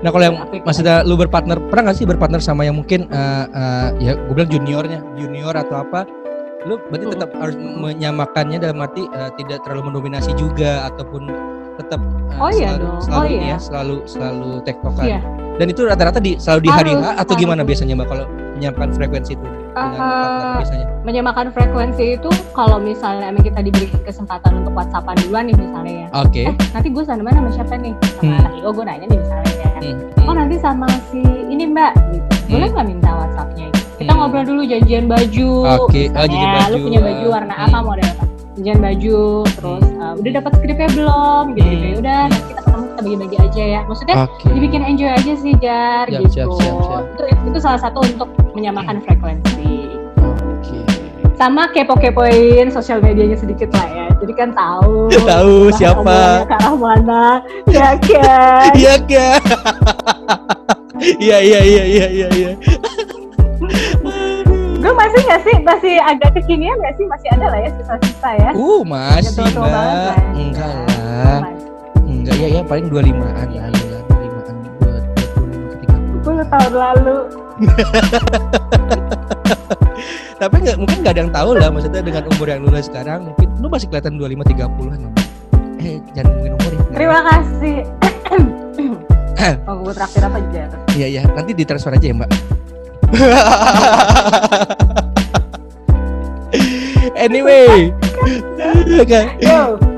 Nah kalau yang ikut maksudnya lu berpartner pernah nggak sih berpartner sama yang mungkin eh, eh, ya gue bilang juniornya junior atau apa lu berarti Hmm. tetap harus menyamakannya dalam arti eh, tidak terlalu mendominasi juga ataupun tetap eh, Oh iya selalu, dong. selalu Oh ini iya. ya selalu selalu tektokan Iya. dan itu rata-rata di selalu di hari Harus, H atau gimana biasanya mbak kalau menyamakan frekuensi itu Eh, partner biasanya menyamakan frekuensi itu kalau misalnya emang kita diberi kesempatan untuk whatsappan duluan nih misalnya ya oke eh nanti gue sama mana sama siapa nih sama Hmm. anak ego gue nanya nih misalnya ya Hmm, oh nanti sama si ini mbak gitu boleh Hmm. nggak minta whatsappnya kita Hmm. ngobrol dulu janjian baju Oke, oh, misalnya, janjian baju. lu punya baju warna Hmm. apa model apa janjian baju terus uh, udah dapat skripnya belum gitu gitu Hmm. udah nanti kita ketemu kita bagi-bagi aja ya maksudnya oke dibikin enjoy aja sih jar Siap, gitu siap, siap, siap. itu itu salah satu untuk menyamakan frekuensi oke sama kepo-kepoin sosial medianya sedikit lah ya. Jadi kan tahu. <laughs> Tahu siapa. Ke arah mana, ya kan? Iya kan? <laughs> Iya iya iya iya iya iya. Gue masih nggak sih, masih agak kekinian nggak sih? Masih ada lah ya sisa-sisa ya. Uh masih Tua-tua banget, mbak. kan? Enggak Nah, lah. Enggak ya ya paling 25-an ya. ya 25-an dua 25 ke 30. 10 tahun lalu. <laughs> Tapi enggak mungkin enggak ada yang tahu lah maksudnya dengan umur yang lu sekarang mungkin lu masih kelihatan 25 30-an. Mbak. Eh jangan ngomongin umur ya. Terima kasih. Mau gue traktir apa aja? Iya iya nanti ditransfer aja ya mbak. <laughs> anyway,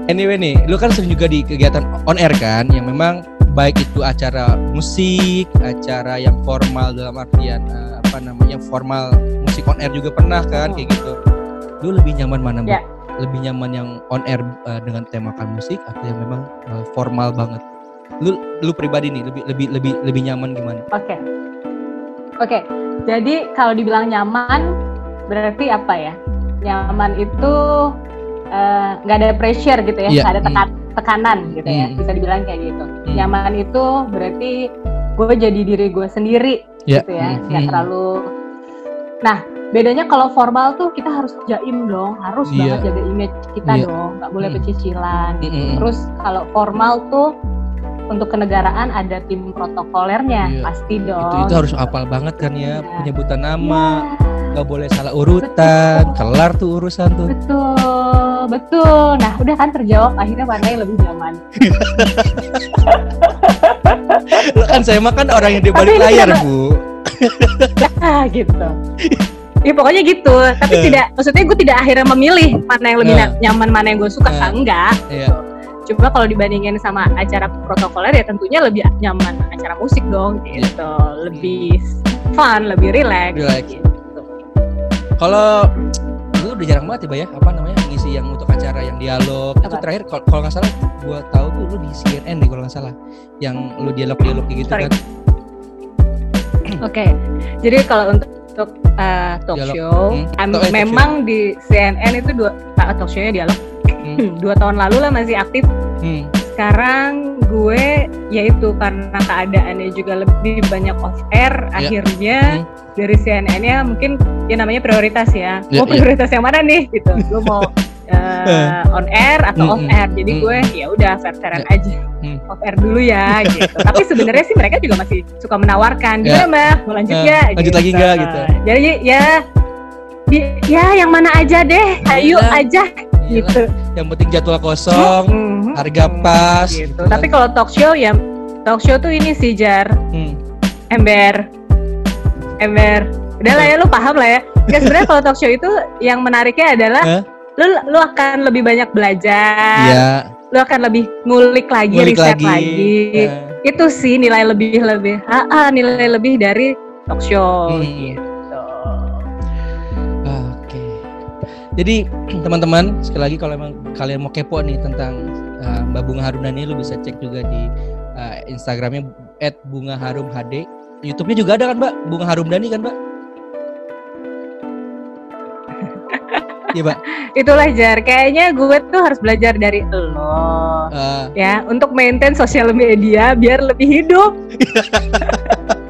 anyway nih, lu kan sering juga di kegiatan on air kan, yang memang baik itu acara musik, acara yang formal dalam artian eh, apa namanya formal musik on air juga pernah kan, kayak gitu. Lu lebih nyaman mana, Mbak? Ya. Lebih nyaman yang on air eh, dengan temakan musik atau yang memang eh, formal banget? Lu lu pribadi nih lebih lebih lebih lebih nyaman gimana? Oke. Oke. Jadi kalau dibilang nyaman berarti apa ya? Nyaman itu eh, nggak ada pressure gitu ya, Iya, nggak ada hmm. tekan tekanan gitu ya Hmm. bisa dibilang kayak gitu Hmm. nyaman itu berarti gue jadi diri gue sendiri Ya. gitu ya Hmm. nggak Hmm. terlalu nah bedanya kalau formal tuh kita harus jaim dong harus Iya. banget jaga image kita Iya. dong nggak boleh Hmm. pecicilan Mm-mm. terus kalau formal tuh untuk kenegaraan ada tim protokolernya Iya. pasti itu dong itu harus apal banget kan ya Iya. penyebutan nama Iya. nggak boleh salah urutan kelar tuh urusan tuh Betul, betul. Nah, udah kan terjawab akhirnya mana yang lebih nyaman. <laughs> Lo kan saya mah kan orang yang di balik layar bu <laughs> Ah, gitu. Ya pokoknya gitu, tapi Eh. tidak, maksudnya gue tidak akhirnya memilih mana yang lebih na- nyaman, mana yang gue suka, Eh. enggak. Iya. Coba kalau dibandingin sama acara protokoler ya tentunya lebih nyaman acara musik dong, gitu. Lebih fun, lebih relax. Relax. Gitu. kalau lu udah jarang banget ya Bay, ya apa namanya ngisi yang untuk acara yang dialog itu Apa? terakhir kalau nggak salah gua tahu tuh lu di CNN deh kalau nggak salah yang lu dialog dialog gitu Sorry. kan <clears throat> Oke, jadi kalau untuk untuk uh, talk Dialog. show, Hmm, talk- eh, memang di CNN itu dua uh, talk show-nya dialog. Hmm. dua tahun lalu lah masih aktif hmm. sekarang gue yaitu karena keadaannya juga lebih banyak off air Ya. akhirnya Hmm. dari CNN-nya mungkin ya namanya prioritas ya Ya, mau ya. prioritas yang mana nih gitu <laughs> lu mau uh, on air atau Hmm, off hmm. air jadi Hmm. gue ya udah fair fairan aja Hmm. off air dulu ya gitu tapi sebenarnya sih mereka juga masih suka menawarkan Ya. gimana mbak mau lanjut Eh, ya lanjut lagi nggak, gitu. jadi ya di- ya yang mana aja deh ayo Iyalah. aja. Gitu yang penting jadwal kosong Mhm. harga pas gitu. gitu kan. Tapi kalau talk show ya talk show tuh ini sih jar Hmm. ember ember. Udah lah ya lu paham lah ya. Nggak sebenarnya kalau talk show itu yang menariknya adalah Hah? lu lu akan lebih banyak belajar, Iya, lu akan lebih ngulik lagi, ngulik riset lagi. lagi. Eh, Itu sih nilai lebih lebih ah, ah, nilai lebih dari talk show Hmm. gitu. Jadi <clears throat> teman-teman sekali lagi kalau emang kalian mau kepo nih tentang uh, Mbak Bunga Harumdani lu bisa cek juga di uh, Instagramnya @bungaharumhd. YouTube-nya juga ada kan Mbak? Bunga Harumdani kan Mbak? <laughs> Iya Mbak. Itulah jar. Kayaknya gue tuh harus belajar dari lo. Uh, ya untuk maintain sosial media biar lebih hidup. <laughs>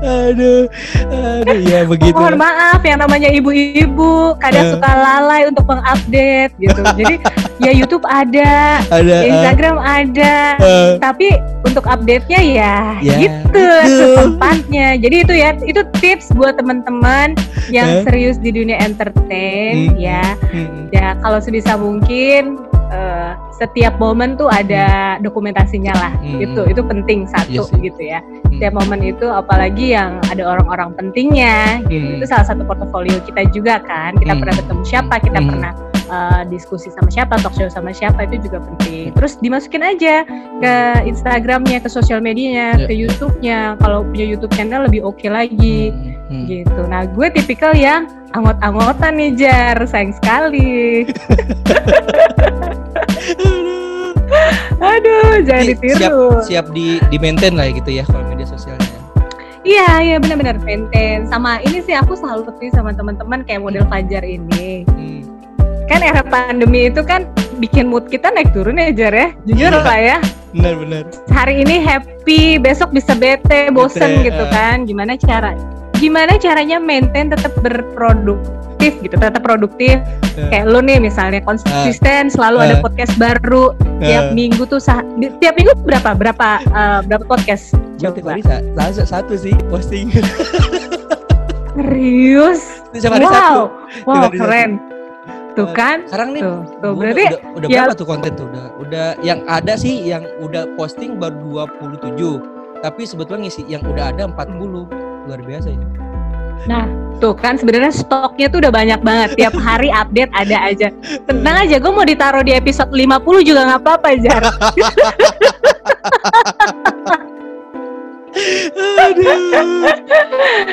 aduh, aduh ya begitu. Mohon maaf yang namanya ibu-ibu kadang Eh. suka lalai untuk mengupdate gitu. Jadi <laughs> ya YouTube ada, Ada. ya uh, Instagram ada, uh, tapi untuk update-nya ya, Ya, gitu gitu. setempatnya. Jadi itu ya itu tips buat teman-teman yang Eh. serius di dunia entertain Hmm. ya. hmm, Ya kalau sebisa mungkin eh, setiap momen tuh ada dokumentasinya lah. Hmm. Itu itu penting satu Iya sih. gitu ya. hmm. Setiap momen itu apalagi yang ada orang-orang pentingnya gitu. Hmm. Itu salah satu portofolio kita juga kan. Kita Hmm. pernah ketemu siapa, kita Hmm. pernah eh, diskusi sama siapa, talk show sama siapa itu juga penting. Terus dimasukin aja ke Instagramnya, ke sosial medianya, Ya. ke YouTube-nya. Kalau punya YouTube channel lebih oke lagi Hmm, hmm. gitu. Nah, gue tipikal yang angot-angotan nih Jar, sayang sekali. <laughs> Aduh, jangan Jadi ditiru. siap siap di di maintain lah ya gitu ya kalau media sosialnya. Iya, iya benar-benar maintain. Sama ini sih aku selalu sih sama teman-teman kayak model Fajar ini. Hmm. Kan era pandemi itu kan bikin mood kita naik turun ya Jar ya. Jujur Iya. lah ya. Benar benar. Hari ini happy, besok bisa bete, bosen Bete, gitu eh. kan. Gimana cara gimana caranya maintain tetap berproduktif gitu, tetap produktif. Eh. Kayak lu nih misalnya konsisten selalu ada Eh. podcast baru tiap Eh. minggu tuh sah- tiap minggu berapa berapa eh, berapa podcast Tiap coba sa- satu, satu sih posting. <laughs> serius Tiap hari satu. wow wow Tiap keren tuh kan? Sekarang nih tuh tuh berarti udah, udah ya- berapa tuh konten tuh? Udah udah yang ada sih yang udah posting baru 27 tapi sebetulnya ngisi yang udah ada 40 luar biasa ini. Tuh kan sebenarnya stoknya tuh udah banyak banget. Tiap hari <laughs> update ada aja. Tenang aja gue mau ditaruh di episode 50 juga nggak apa-apa jar. <laughs>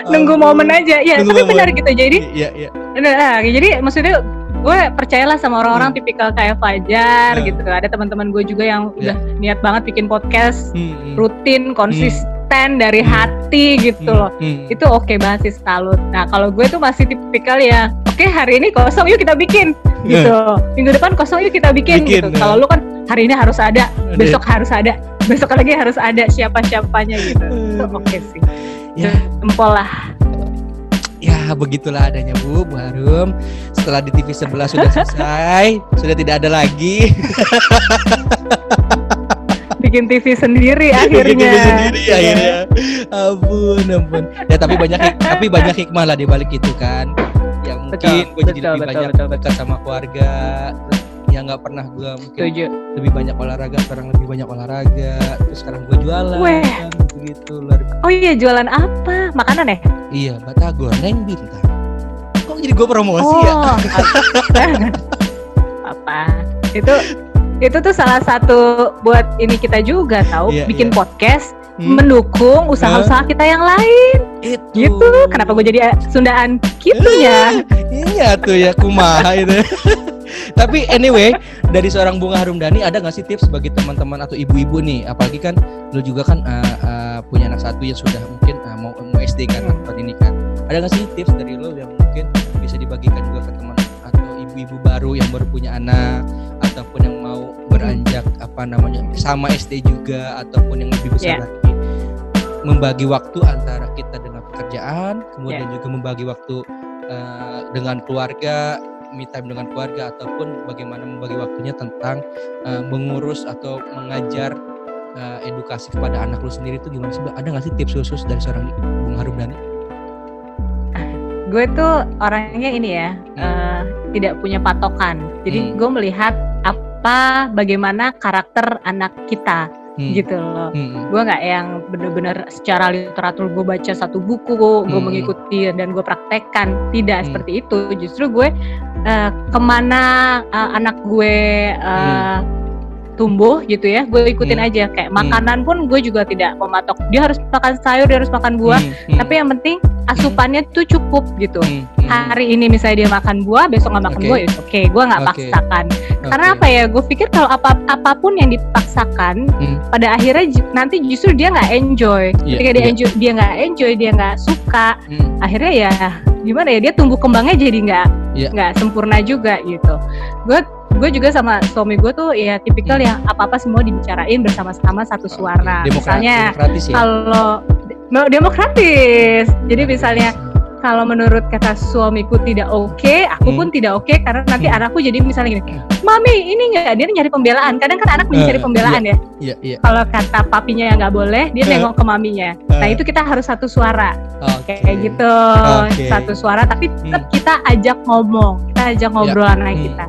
Nunggu Aduh. momen aja. Ya Nunggu tapi momen. benar gitu. Jadi iya iya. Nah, jadi maksudnya gue percayalah sama orang-orang tipikal kayak Fajar Hmm. gitu. Ada teman-teman gue juga yang Ya. udah niat banget bikin podcast Hmm, hmm. rutin, konsisten dari Hmm. hati gitu Hmm, loh. hmm. Itu oke banget sih salut. Nah kalau gue tuh masih tipikal ya, oke hari ini kosong yuk kita bikin. gitu. Minggu depan kosong yuk kita bikin, Bikin, gitu. ya. Kalau lu kan hari ini harus ada, besok harus ada, besok lagi harus ada siapa-siapanya gitu. Itu Hmm. oke sih. Ya, Jempol lah. Ya begitulah adanya Bu, Bu Harum. Setelah di TV sebelah sudah selesai, <laughs> sudah tidak ada lagi. <laughs> Bikin TV sendiri akhirnya. Bikin TV sendiri akhirnya. Ampun, ampun. Ya tapi banyak <laughs> tapi banyak hikmah lah di balik itu kan. Ya mungkin Betul, gue jadi betul, lebih betul, banyak betul, dekat sama keluarga. Terus ya nggak pernah gue mungkin Setuju. lebih banyak olahraga sekarang lebih banyak olahraga terus sekarang gue jualan Weh. begitu luar Oh iya jualan apa? Makanan ya? iya batagor neng bintang kok jadi gue promosi ya Oh, <laughs> apa? Itu itu tuh salah satu buat ini kita juga tahu Iya, bikin iya. podcast Hmm, mendukung usaha-usaha kita yang lain itu gitu. Kenapa gue jadi eh, Sundaan gitunya? <laughs> iya tuh ya kumaha itu <laughs> tapi anyway dari seorang bunga harumdani ada nggak sih tips bagi teman-teman atau ibu-ibu nih apalagi kan lu juga kan uh, uh, punya anak satu yang sudah mungkin uh, mau mau SD kan Hmm. ini kan ada nggak sih tips dari lo yang mungkin bisa dibagikan juga ke teman atau ibu-ibu baru yang baru punya anak ataupun yang mau beranjak apa namanya sama SD juga ataupun yang lebih besar Yeah. lagi membagi waktu antara kita dengan pekerjaan kemudian juga membagi waktu uh, dengan keluarga me time dengan keluarga ataupun bagaimana membagi waktunya tentang uh, mengurus atau mengajar uh, edukasi kepada anak lu sendiri itu gimana sih Mbak? ada nggak sih tips khusus dari seorang Bung Harumdani? Gue tuh orangnya ini ya eh, tidak punya patokan. Jadi Hmm. gue melihat apa bagaimana karakter anak kita Hmm. gitu loh. Hmm. gue nggak yang bener-bener secara literatur gue baca satu buku gue Hmm. mengikuti dan gue praktekkan tidak Hmm. seperti itu justru gue eh, ke mana eh, anak gue eh, tumbuh gitu ya gue ikutin Hmm. aja kayak Hmm. makanan pun gue juga tidak mematok dia harus makan sayur dia harus makan buah Hmm. Hmm. tapi yang penting asupannya tuh cukup gitu Hmm. Hmm. hari ini misalnya dia makan buah besok nggak makan Oke. buah ya oke gue nggak Oke. paksakan karena Oke. apa ya gue pikir kalau apa apa pun yang dipaksakan Hmm. pada akhirnya nanti justru dia nggak enjoy Iya, ketika dia iya. enjoy dia nggak enjoy dia nggak suka Hmm. akhirnya ya gimana ya dia tumbuh kembangnya jadi nggak Iya. nggak sempurna juga gitu gue gue juga sama suami gue tuh ya tipikal Hmm. yang apa apa semua dibicarain bersama-sama satu suara Oke. Demokrat- misalnya demokratis ya kalau demokratis jadi misalnya kalau menurut kata suamiku tidak oke, aku Hmm. pun tidak oke karena nanti Hmm. anakku jadi misalnya gini, mami ini nggak dia nyari pembelaan. Kadang kan anak mencari Eh, pembelaan ya. iya iya Kalau kata papinya yang nggak boleh, dia Eh. nengok ke maminya. Nah Eh. itu kita harus satu suara Oke. kayak gitu, Oke. satu suara. Tapi tetap kita ajak ngomong, kita ajak ngobrol anak Hmm. kita.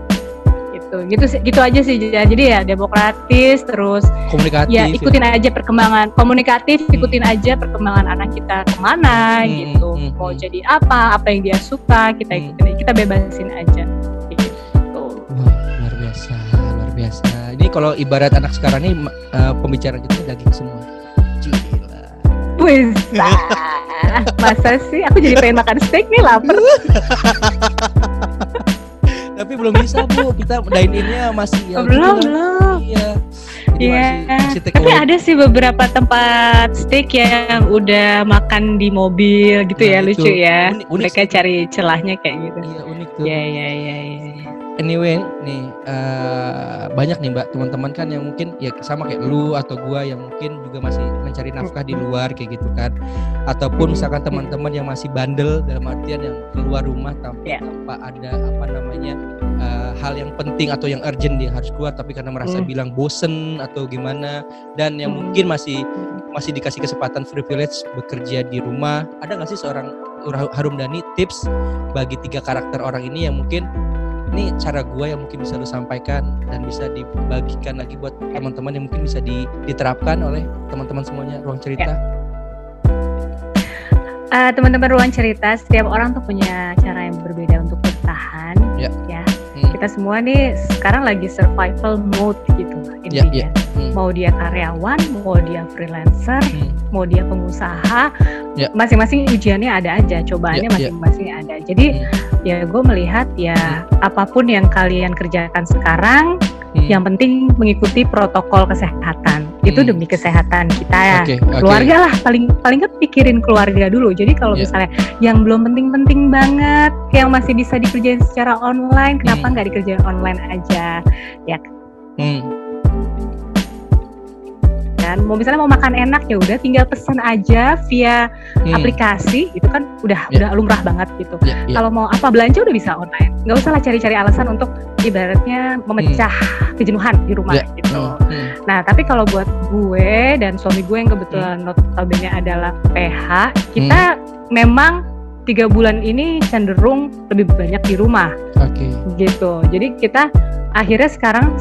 Gitu, gitu, gitu aja sih. Jadi ya demokratis, terus komunikatif ya ikutin aja perkembangan komunikatif ikutin aja perkembangan anak kita ke mana Hmm, gitu hmm, mau hmm. jadi apa apa yang dia suka kita Hmm. ikutin kita bebasin aja gitu Wah, luar biasa, luar biasa. Ini kalau ibarat anak sekarang ini uh, pembicaraan kita daging semua. Gila. Masa sih aku jadi pengen makan steak nih lapar <laughs> belum bisa bu, kita dine innya masih ya belum gitu lah. belum Iya. Jadi Iya, masih, masih take tapi away. ada sih beberapa tempat steak yang udah makan di mobil gitu Nah, ya itu. lucu ya Unik- unik mereka sih. cari celahnya kayak gitu Iya unik tuh. ya ya ya ya Anyway, nih eh, banyak nih mbak teman-teman kan yang mungkin ya sama kayak lu atau gua yang mungkin juga masih mencari nafkah di luar kayak gitu kan, ataupun misalkan teman-teman yang masih bandel dalam artian yang keluar rumah tanpa, Ya. tanpa ada apa namanya eh, hal yang penting atau yang urgent dia harus keluar tapi karena merasa Hmm. bilang bosen atau gimana dan yang mungkin masih masih dikasih kesempatan privilege bekerja di rumah ada nggak sih seorang Harum Dhani tips bagi tiga karakter orang ini yang mungkin ini cara gua yang mungkin bisa lu sampaikan dan bisa dibagikan lagi buat teman-teman yang mungkin bisa di- diterapkan oleh teman-teman semuanya ruang cerita Eh, teman-teman ruang cerita, setiap orang tuh punya cara yang berbeda untuk bertahan. Ya. Ya. Hmm. Kita semua nih sekarang lagi survival mode gitu Ya, intinya. ya. Hmm. Mau dia karyawan, mau dia freelancer, Hmm. mau dia pengusaha, Ya. masing-masing ujiannya ada aja, Ya, cobaannya ya. masing-masing ada. Jadi Hmm. ya gue melihat ya apa pun yang kalian kerjakan sekarang, Hmm. yang penting mengikuti protokol kesehatan. itu Hmm. demi kesehatan kita ya Oke, oke. keluarga lah paling paling kan pikirin keluarga dulu jadi kalau Iya. misalnya yang belum penting-penting banget yang masih bisa dikerjain secara online kenapa Hmm. nggak dikerjain online aja Hmm. Kan mau misalnya mau makan enak ya udah tinggal pesan aja via Hmm. aplikasi itu kan udah Iya. udah lumrah banget gitu Ya, ya. kalau mau apa belanja udah bisa online nggak usah lah cari-cari alasan untuk ibaratnya memecah kejenuhan di rumah Ya. gitu Hmm. Hmm. Nah, tapi kalau buat gue dan suami gue yang kebetulan notabene adalah PH, kita memang tiga bulan ini cenderung lebih banyak di rumah Oke. gitu. Jadi kita akhirnya sekarang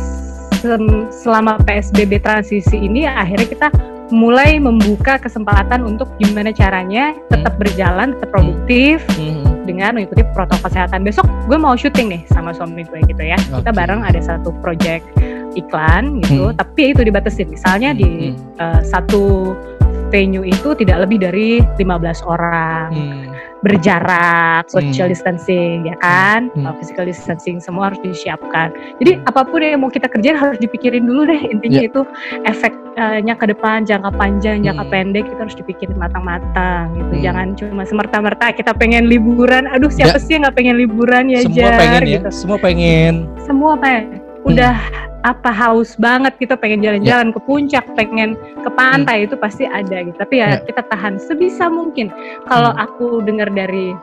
selama PSBB transisi ini akhirnya kita mulai membuka kesempatan untuk gimana caranya tetap berjalan, tetap produktif Hmm. dengan mengikuti protokol kesehatan. Besok gue mau syuting nih sama suami gue gitu ya. Kita Oke. bareng ada satu project iklan gitu, Hmm. tapi itu dibatasin. Misalnya di Hmm. eh, satu venue itu tidak lebih dari 15 orang. Hmm. Berjarak, social Hmm. distancing ya kan? Hmm. Physical distancing semua harus disiapkan. Jadi apa pun yang mau kita kerjain harus dipikirin dulu deh. Intinya Ya. itu efeknya ke depan, jangka panjang, jangka Hmm. pendek kita harus dipikirin matang-matang gitu. Hmm. Jangan cuma semerta-merta kita pengen liburan. Aduh, siapa Ya. sih yang nggak pengen liburan ya, Semua Jar, pengen ya. gitu. Semua pengen. Semua pengen. Udah apa haus banget kita pengen jalan-jalan ke puncak, pengen ke pantai itu pasti ada gitu. Tapi ya, Ya. kita tahan sebisa mungkin. Kalau Hmm. aku dengar dari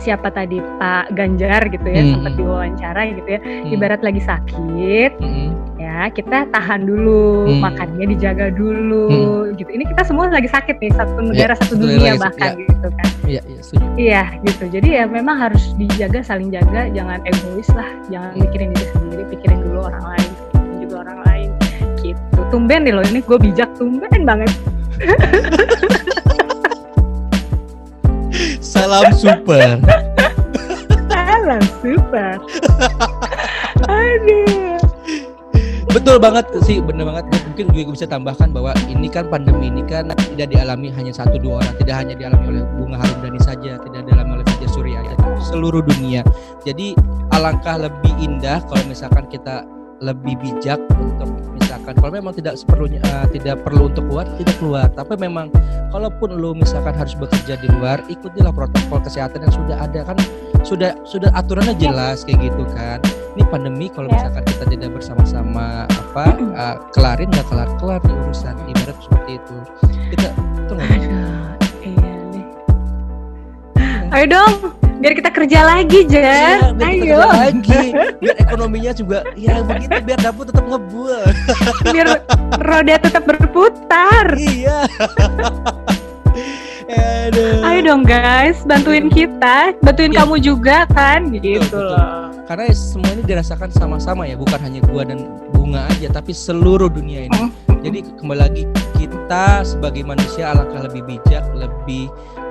siapa tadi Pak Ganjar gitu ya Hmm. sempat diwawancara gitu ya. Hmm. Ibarat lagi sakit Hmm. Ya kita tahan dulu, Hmm. makannya dijaga dulu gitu. Ini kita semua lagi sakit nih satu negara satu satu dunia negara, bahkan ya. gitu kan. Iya, iya, setuju. Iya gitu. Jadi ya memang harus dijaga, saling jaga, jangan egois lah, jangan mikirin diri sendiri, pikirin dulu orang lain, pikirin juga orang lain. Gitu. Tumben nih loh ini gue bijak, tumben banget. Salam super. <laughs> Salah, super. <laughs> Betul banget sih, bener banget. Mungkin gue bisa tambahkan bahwa ini kan pandemi ini kan tidak dialami hanya satu dua orang, tidak hanya dialami oleh Bunga Harumdani saja, tidak dialami oleh Fajar Surya, ya, seluruh dunia. Jadi alangkah lebih indah kalau misalkan kita lebih bijak untuk misalkan. Kalau memang tidak seperlunya eh, tidak perlu untuk keluar tidak keluar. Tapi memang kalaupun lu misalkan harus bekerja di luar ikutilah protokol kesehatan yang sudah ada. Kan sudah sudah aturannya jelas kayak gitu kan. Ini pandemi kalau Ya. misalkan kita tidak bersama-sama apa eh, kelarin nggak kelar kelar nih urusan. Ibarat seperti itu. Kita betul <laughs> Ayo dong, biar kita kerja lagi, Iya, Jan. biar kita Ayo. kerja lagi biar ekonominya juga ya begitu biar dapur tetap ngebul biar roda tetap berputar. iya Aduh. Ayo dong guys, bantuin kita, bantuin Iya. kamu juga kan, gitu betul. loh. karena semua ini dirasakan sama-sama ya bukan hanya gua dan bunga aja tapi seluruh dunia ini jadi kembali lagi kita sebagai manusia alangkah lebih bijak lebih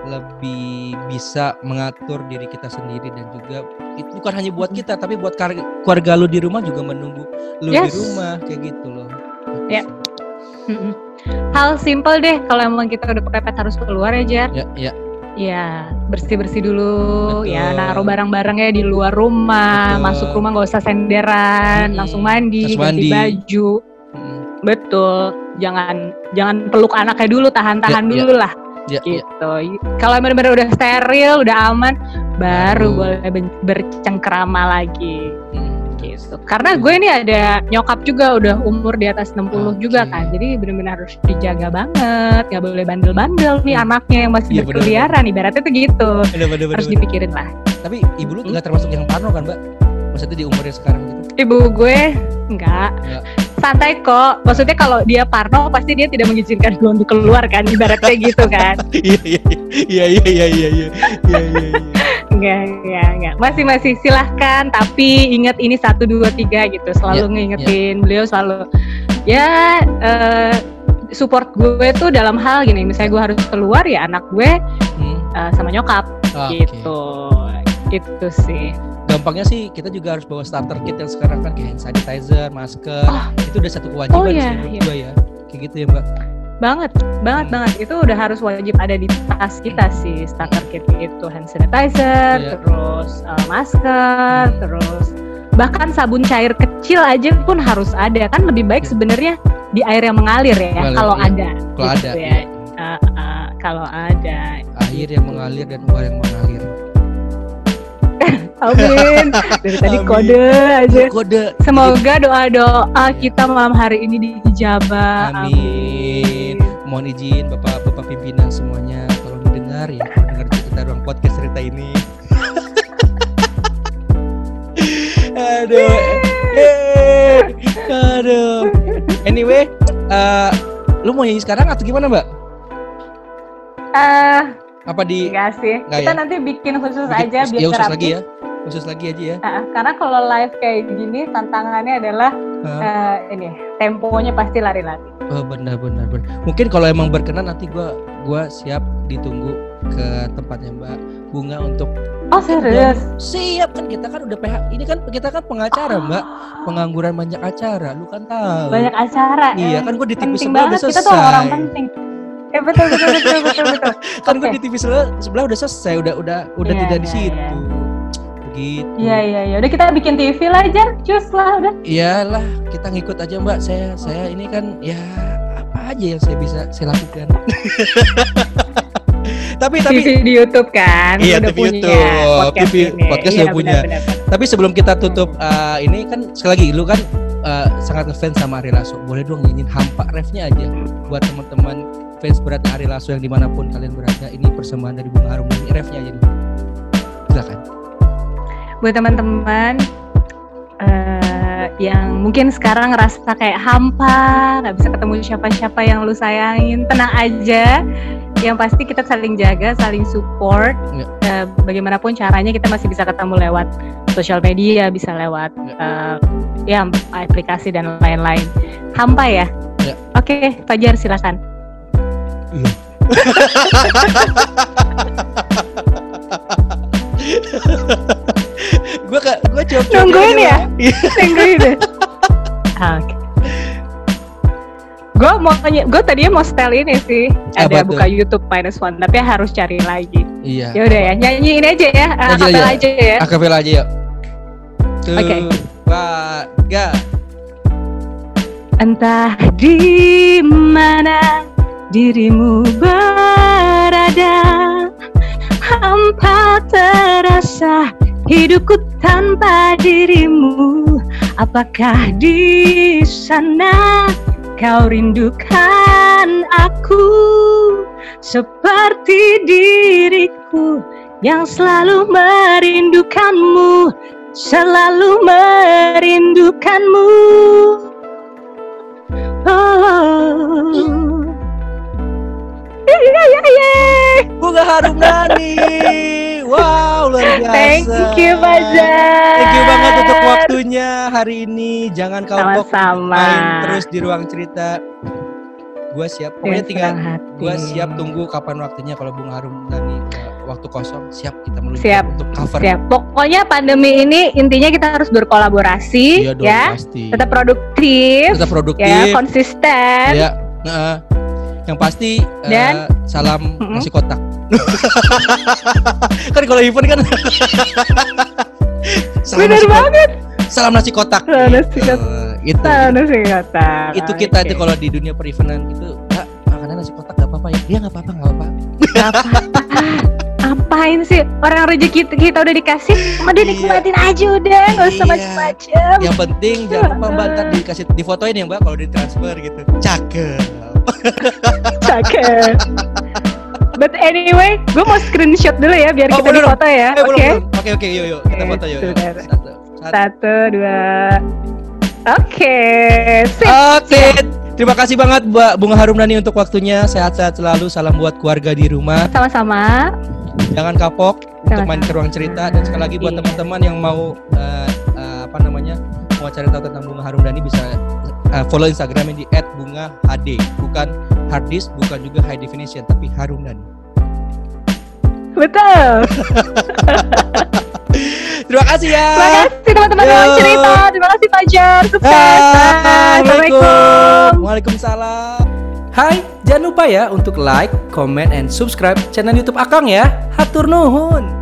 lebih bisa mengatur diri kita sendiri dan juga itu bukan hanya buat kita tapi buat keluarga lu di rumah juga menunggu lu di Yes. rumah kayak gitu loh Ya. Mm-mm. Hal simple deh, kalau emang kita udah kepepet harus keluar ya, Jar. ya ya Ya, bersih-bersih dulu, Betul. ya naruh barang-barangnya di luar rumah, Betul. masuk rumah nggak usah senderan, Mm-mm. langsung mandi, Langsung ganti mandi. baju. Mm. Betul, jangan jangan peluk anaknya dulu, tahan-tahan Ya, ya. dulu lah. Ya, ya. gitu. Kalau benar-benar udah steril, udah aman, baru Baru. boleh bercengkerama lagi. Mm. Gitu. Karena gue ini ada nyokap juga udah umur di atas 60 juga Oke. kan. Jadi benar-benar harus dijaga banget, nggak boleh bandel-bandel nih anaknya yang masih bener, berkeliaran. Ibaratnya tuh gitu. Bener, bener, bener, Harus bener. dipikirin lah. tapi ibu lu nggak termasuk yang parno kan mbak maksudnya di umurnya sekarang gitu Ibu gue enggak. Enggak santai kok. Maksudnya kalau dia parno pasti dia tidak mengizinkan gue untuk keluar kan, ibaratnya gitu kan. <laughs> Iya, iya, iya, iya iya iya iya iya iya iya Enggak, iya enggak. Masih masih silahkan, tapi ingat ini satu dua tiga gitu. Selalu yeah, ngingetin yeah. beliau selalu ya uh, support gue tuh dalam hal gini. Misalnya gue harus keluar ya anak gue hmm. uh, sama nyokap oh, gitu. Itu sih gampangnya sih kita juga harus bawa starter kit yang sekarang kan kayak hand sanitizer, masker, Oh. itu udah satu kewajiban Oh, sih iya, menurut iya. ya. Kayak gitu ya, Mbak. Banget, banget, Hmm. banget. Itu udah harus wajib ada di tas kita sih. Starter kit itu hand sanitizer, Iya. terus eh, masker, Hmm. terus bahkan sabun cair kecil aja pun harus ada. Kan lebih baik Iya. sebenarnya di air yang mengalir ya kalau iya. ada Kalau gitu ada. ya Uh, uh, kalau ada Air yang mengalir dan uang yang mengalir. Amin dari tadi Amin. kode aja Kode. semoga doa doa kita malam hari ini diijabah Amin. Mohon izin Bapak-bapak pimpinan semuanya tolong didengar ya kalau dengar cerita ruang podcast cerita ini. <laughs> aduh. Eh, aduh. Anyway, eh, lu mau nyanyi sekarang atau gimana, Mbak? Eh, Apa di enggak sih. Enggak kita ya? nanti bikin khusus bikin- aja biar ya, khusus terapi. lagi ya. Khusus lagi aja ya. Ah, karena kalau live kayak gini tantangannya adalah eh, ini temponya pasti lari-lari. Oh, benar benar benar. Mungkin kalau emang berkenan nanti gua gua siap ditunggu ke tempatnya Mbak Bunga untuk Oh serius? Siap kan kita kan udah PH. Ini kan kita kan pengacara, Mbak. Pengangguran banyak acara, lu kan tahu. Banyak acara. Iya, eh. kan gua di TV sebelah udah banget kita selesai. tuh orang penting. Eh betul betul betul betul betul. <laughs> kan gua Oke. di TV sebelah, sebelah udah selesai, udah udah udah Iya, tidak di iya, situ. iya. Begitu. Iya iya iya. Udah kita bikin TV lah Jar. Cus lah udah. Iyalah, kita ngikut aja, Mbak. Saya saya ini kan ya apa aja yang saya bisa saya lakukan. <laughs> tapi tapi TV di YouTube kan. Iya, udah TV punya YouTube. podcast TV ini. podcast Iya, udah punya. benar, benar. Tapi sebelum kita tutup uh, ini kan sekali lagi lu kan uh, sangat ngefans sama Ari Lasso. Boleh dong nyanyiin hampa refnya aja buat teman-teman fans beratnya Ari Lasso yang di mana pun kalian berada. Ini persembahan dari Bunga Harum ini refnya aja nih. Silakan. Buat teman-teman eh, yang mungkin sekarang ngerasa kayak hampa, nggak bisa ketemu siapa-siapa yang lu sayangin, tenang aja. Yang pasti kita saling jaga, saling support. Ya. Eh, bagaimanapun caranya kita masih bisa ketemu lewat sosial media, bisa lewat eh, ya aplikasi dan lain-lain. Hampa ya? Ya. Oke, Fajar silakan. <laughs> Gua ke gua jawab <laughs> Nungguin ya? Iya. Tungguin deh. Oke. Gue mau gue tadinya mau setel ini sih, Apa ada tuh? buka YouTube Minus One, tapi harus cari lagi. Iya. Ya udah ya, nyanyiin aja ya, Nyanyi akapel aja. aja ya. Akapela aja yuk. Oke. tiga. Entah di mana dirimu berada, hampa terasa hidupku tanpa dirimu. Apakah di sana kau rindukan aku seperti diriku yang selalu merindukanmu, selalu merindukanmu. Oh. Iya, iya, iya. Bunga Harum Nani. <laughs> Wow, luar biasa. <laughs> Thank you, Fajar. Thank you banget untuk waktunya hari ini. Jangan Sama-sama. main terus di ruang cerita. Gua siap. Pokoknya tinggal gua siap tunggu kapan waktunya kalau Bunga Harum Nani uh, waktu kosong siap kita meluncur Siap. untuk cover. Siap. Pokoknya pandemi ini intinya kita harus berkolaborasi Iya dong ya. pasti. Tetap produktif, Tetap produktif. ya, konsisten. Ya, nah, yang pasti eh, Dan- salam Mm-mm. nasi kotak. <laughs> kan kalau event kan <laughs> salam Bener nasi kotak. banget. Salam nasi kotak. Salam nasi Gitu. kotak. itu. Sana sih kata. Itu kita itu kalau di dunia perivenan itu, Kak, makanan nasi kotak gak apa-apa ya? Iya gak apa-apa, gak apa-apa. Apain sih orang rezeki kita, kita udah dikasih, mau dia Iya. nikmatin aja udah, nggak usah Iya. macem-macem. Yang penting jangan lupa mbak ntar dikasih difotoin ya mbak kalau ditransfer gitu. Cakep. Cakep. But anyway, gue mau screenshot dulu ya biar Oh, kita dong. foto ya. Eh, Oke. belum, belum. Oke oke yuk yuk kita foto yuk. yuk. Satu. Satu. Satu, dua. Oke. Sip. Oke, terima kasih banget Mbak Bunga Harum Nani untuk waktunya. Sehat-sehat selalu. Salam buat keluarga di rumah. Sama-sama. Jangan kapok untuk Sama-sama. main ke ruang cerita dan sekali lagi buat Iya. teman-teman yang mau eh, eh, apa namanya mau cari tahu tentang Bunga Harum Nani bisa eh, follow Instagramnya di @bunga_hd bukan hard disk bukan juga high definition tapi Harum. Betul. <laughs> Terima kasih ya. Terima kasih teman-teman Yo. ruang cerita. Terima kasih Fajar. Sukses. Assalamualaikum. Waalaikumsalam. Hai, jangan lupa ya untuk like, comment, and subscribe channel YouTube Akang ya. Hatur nuhun.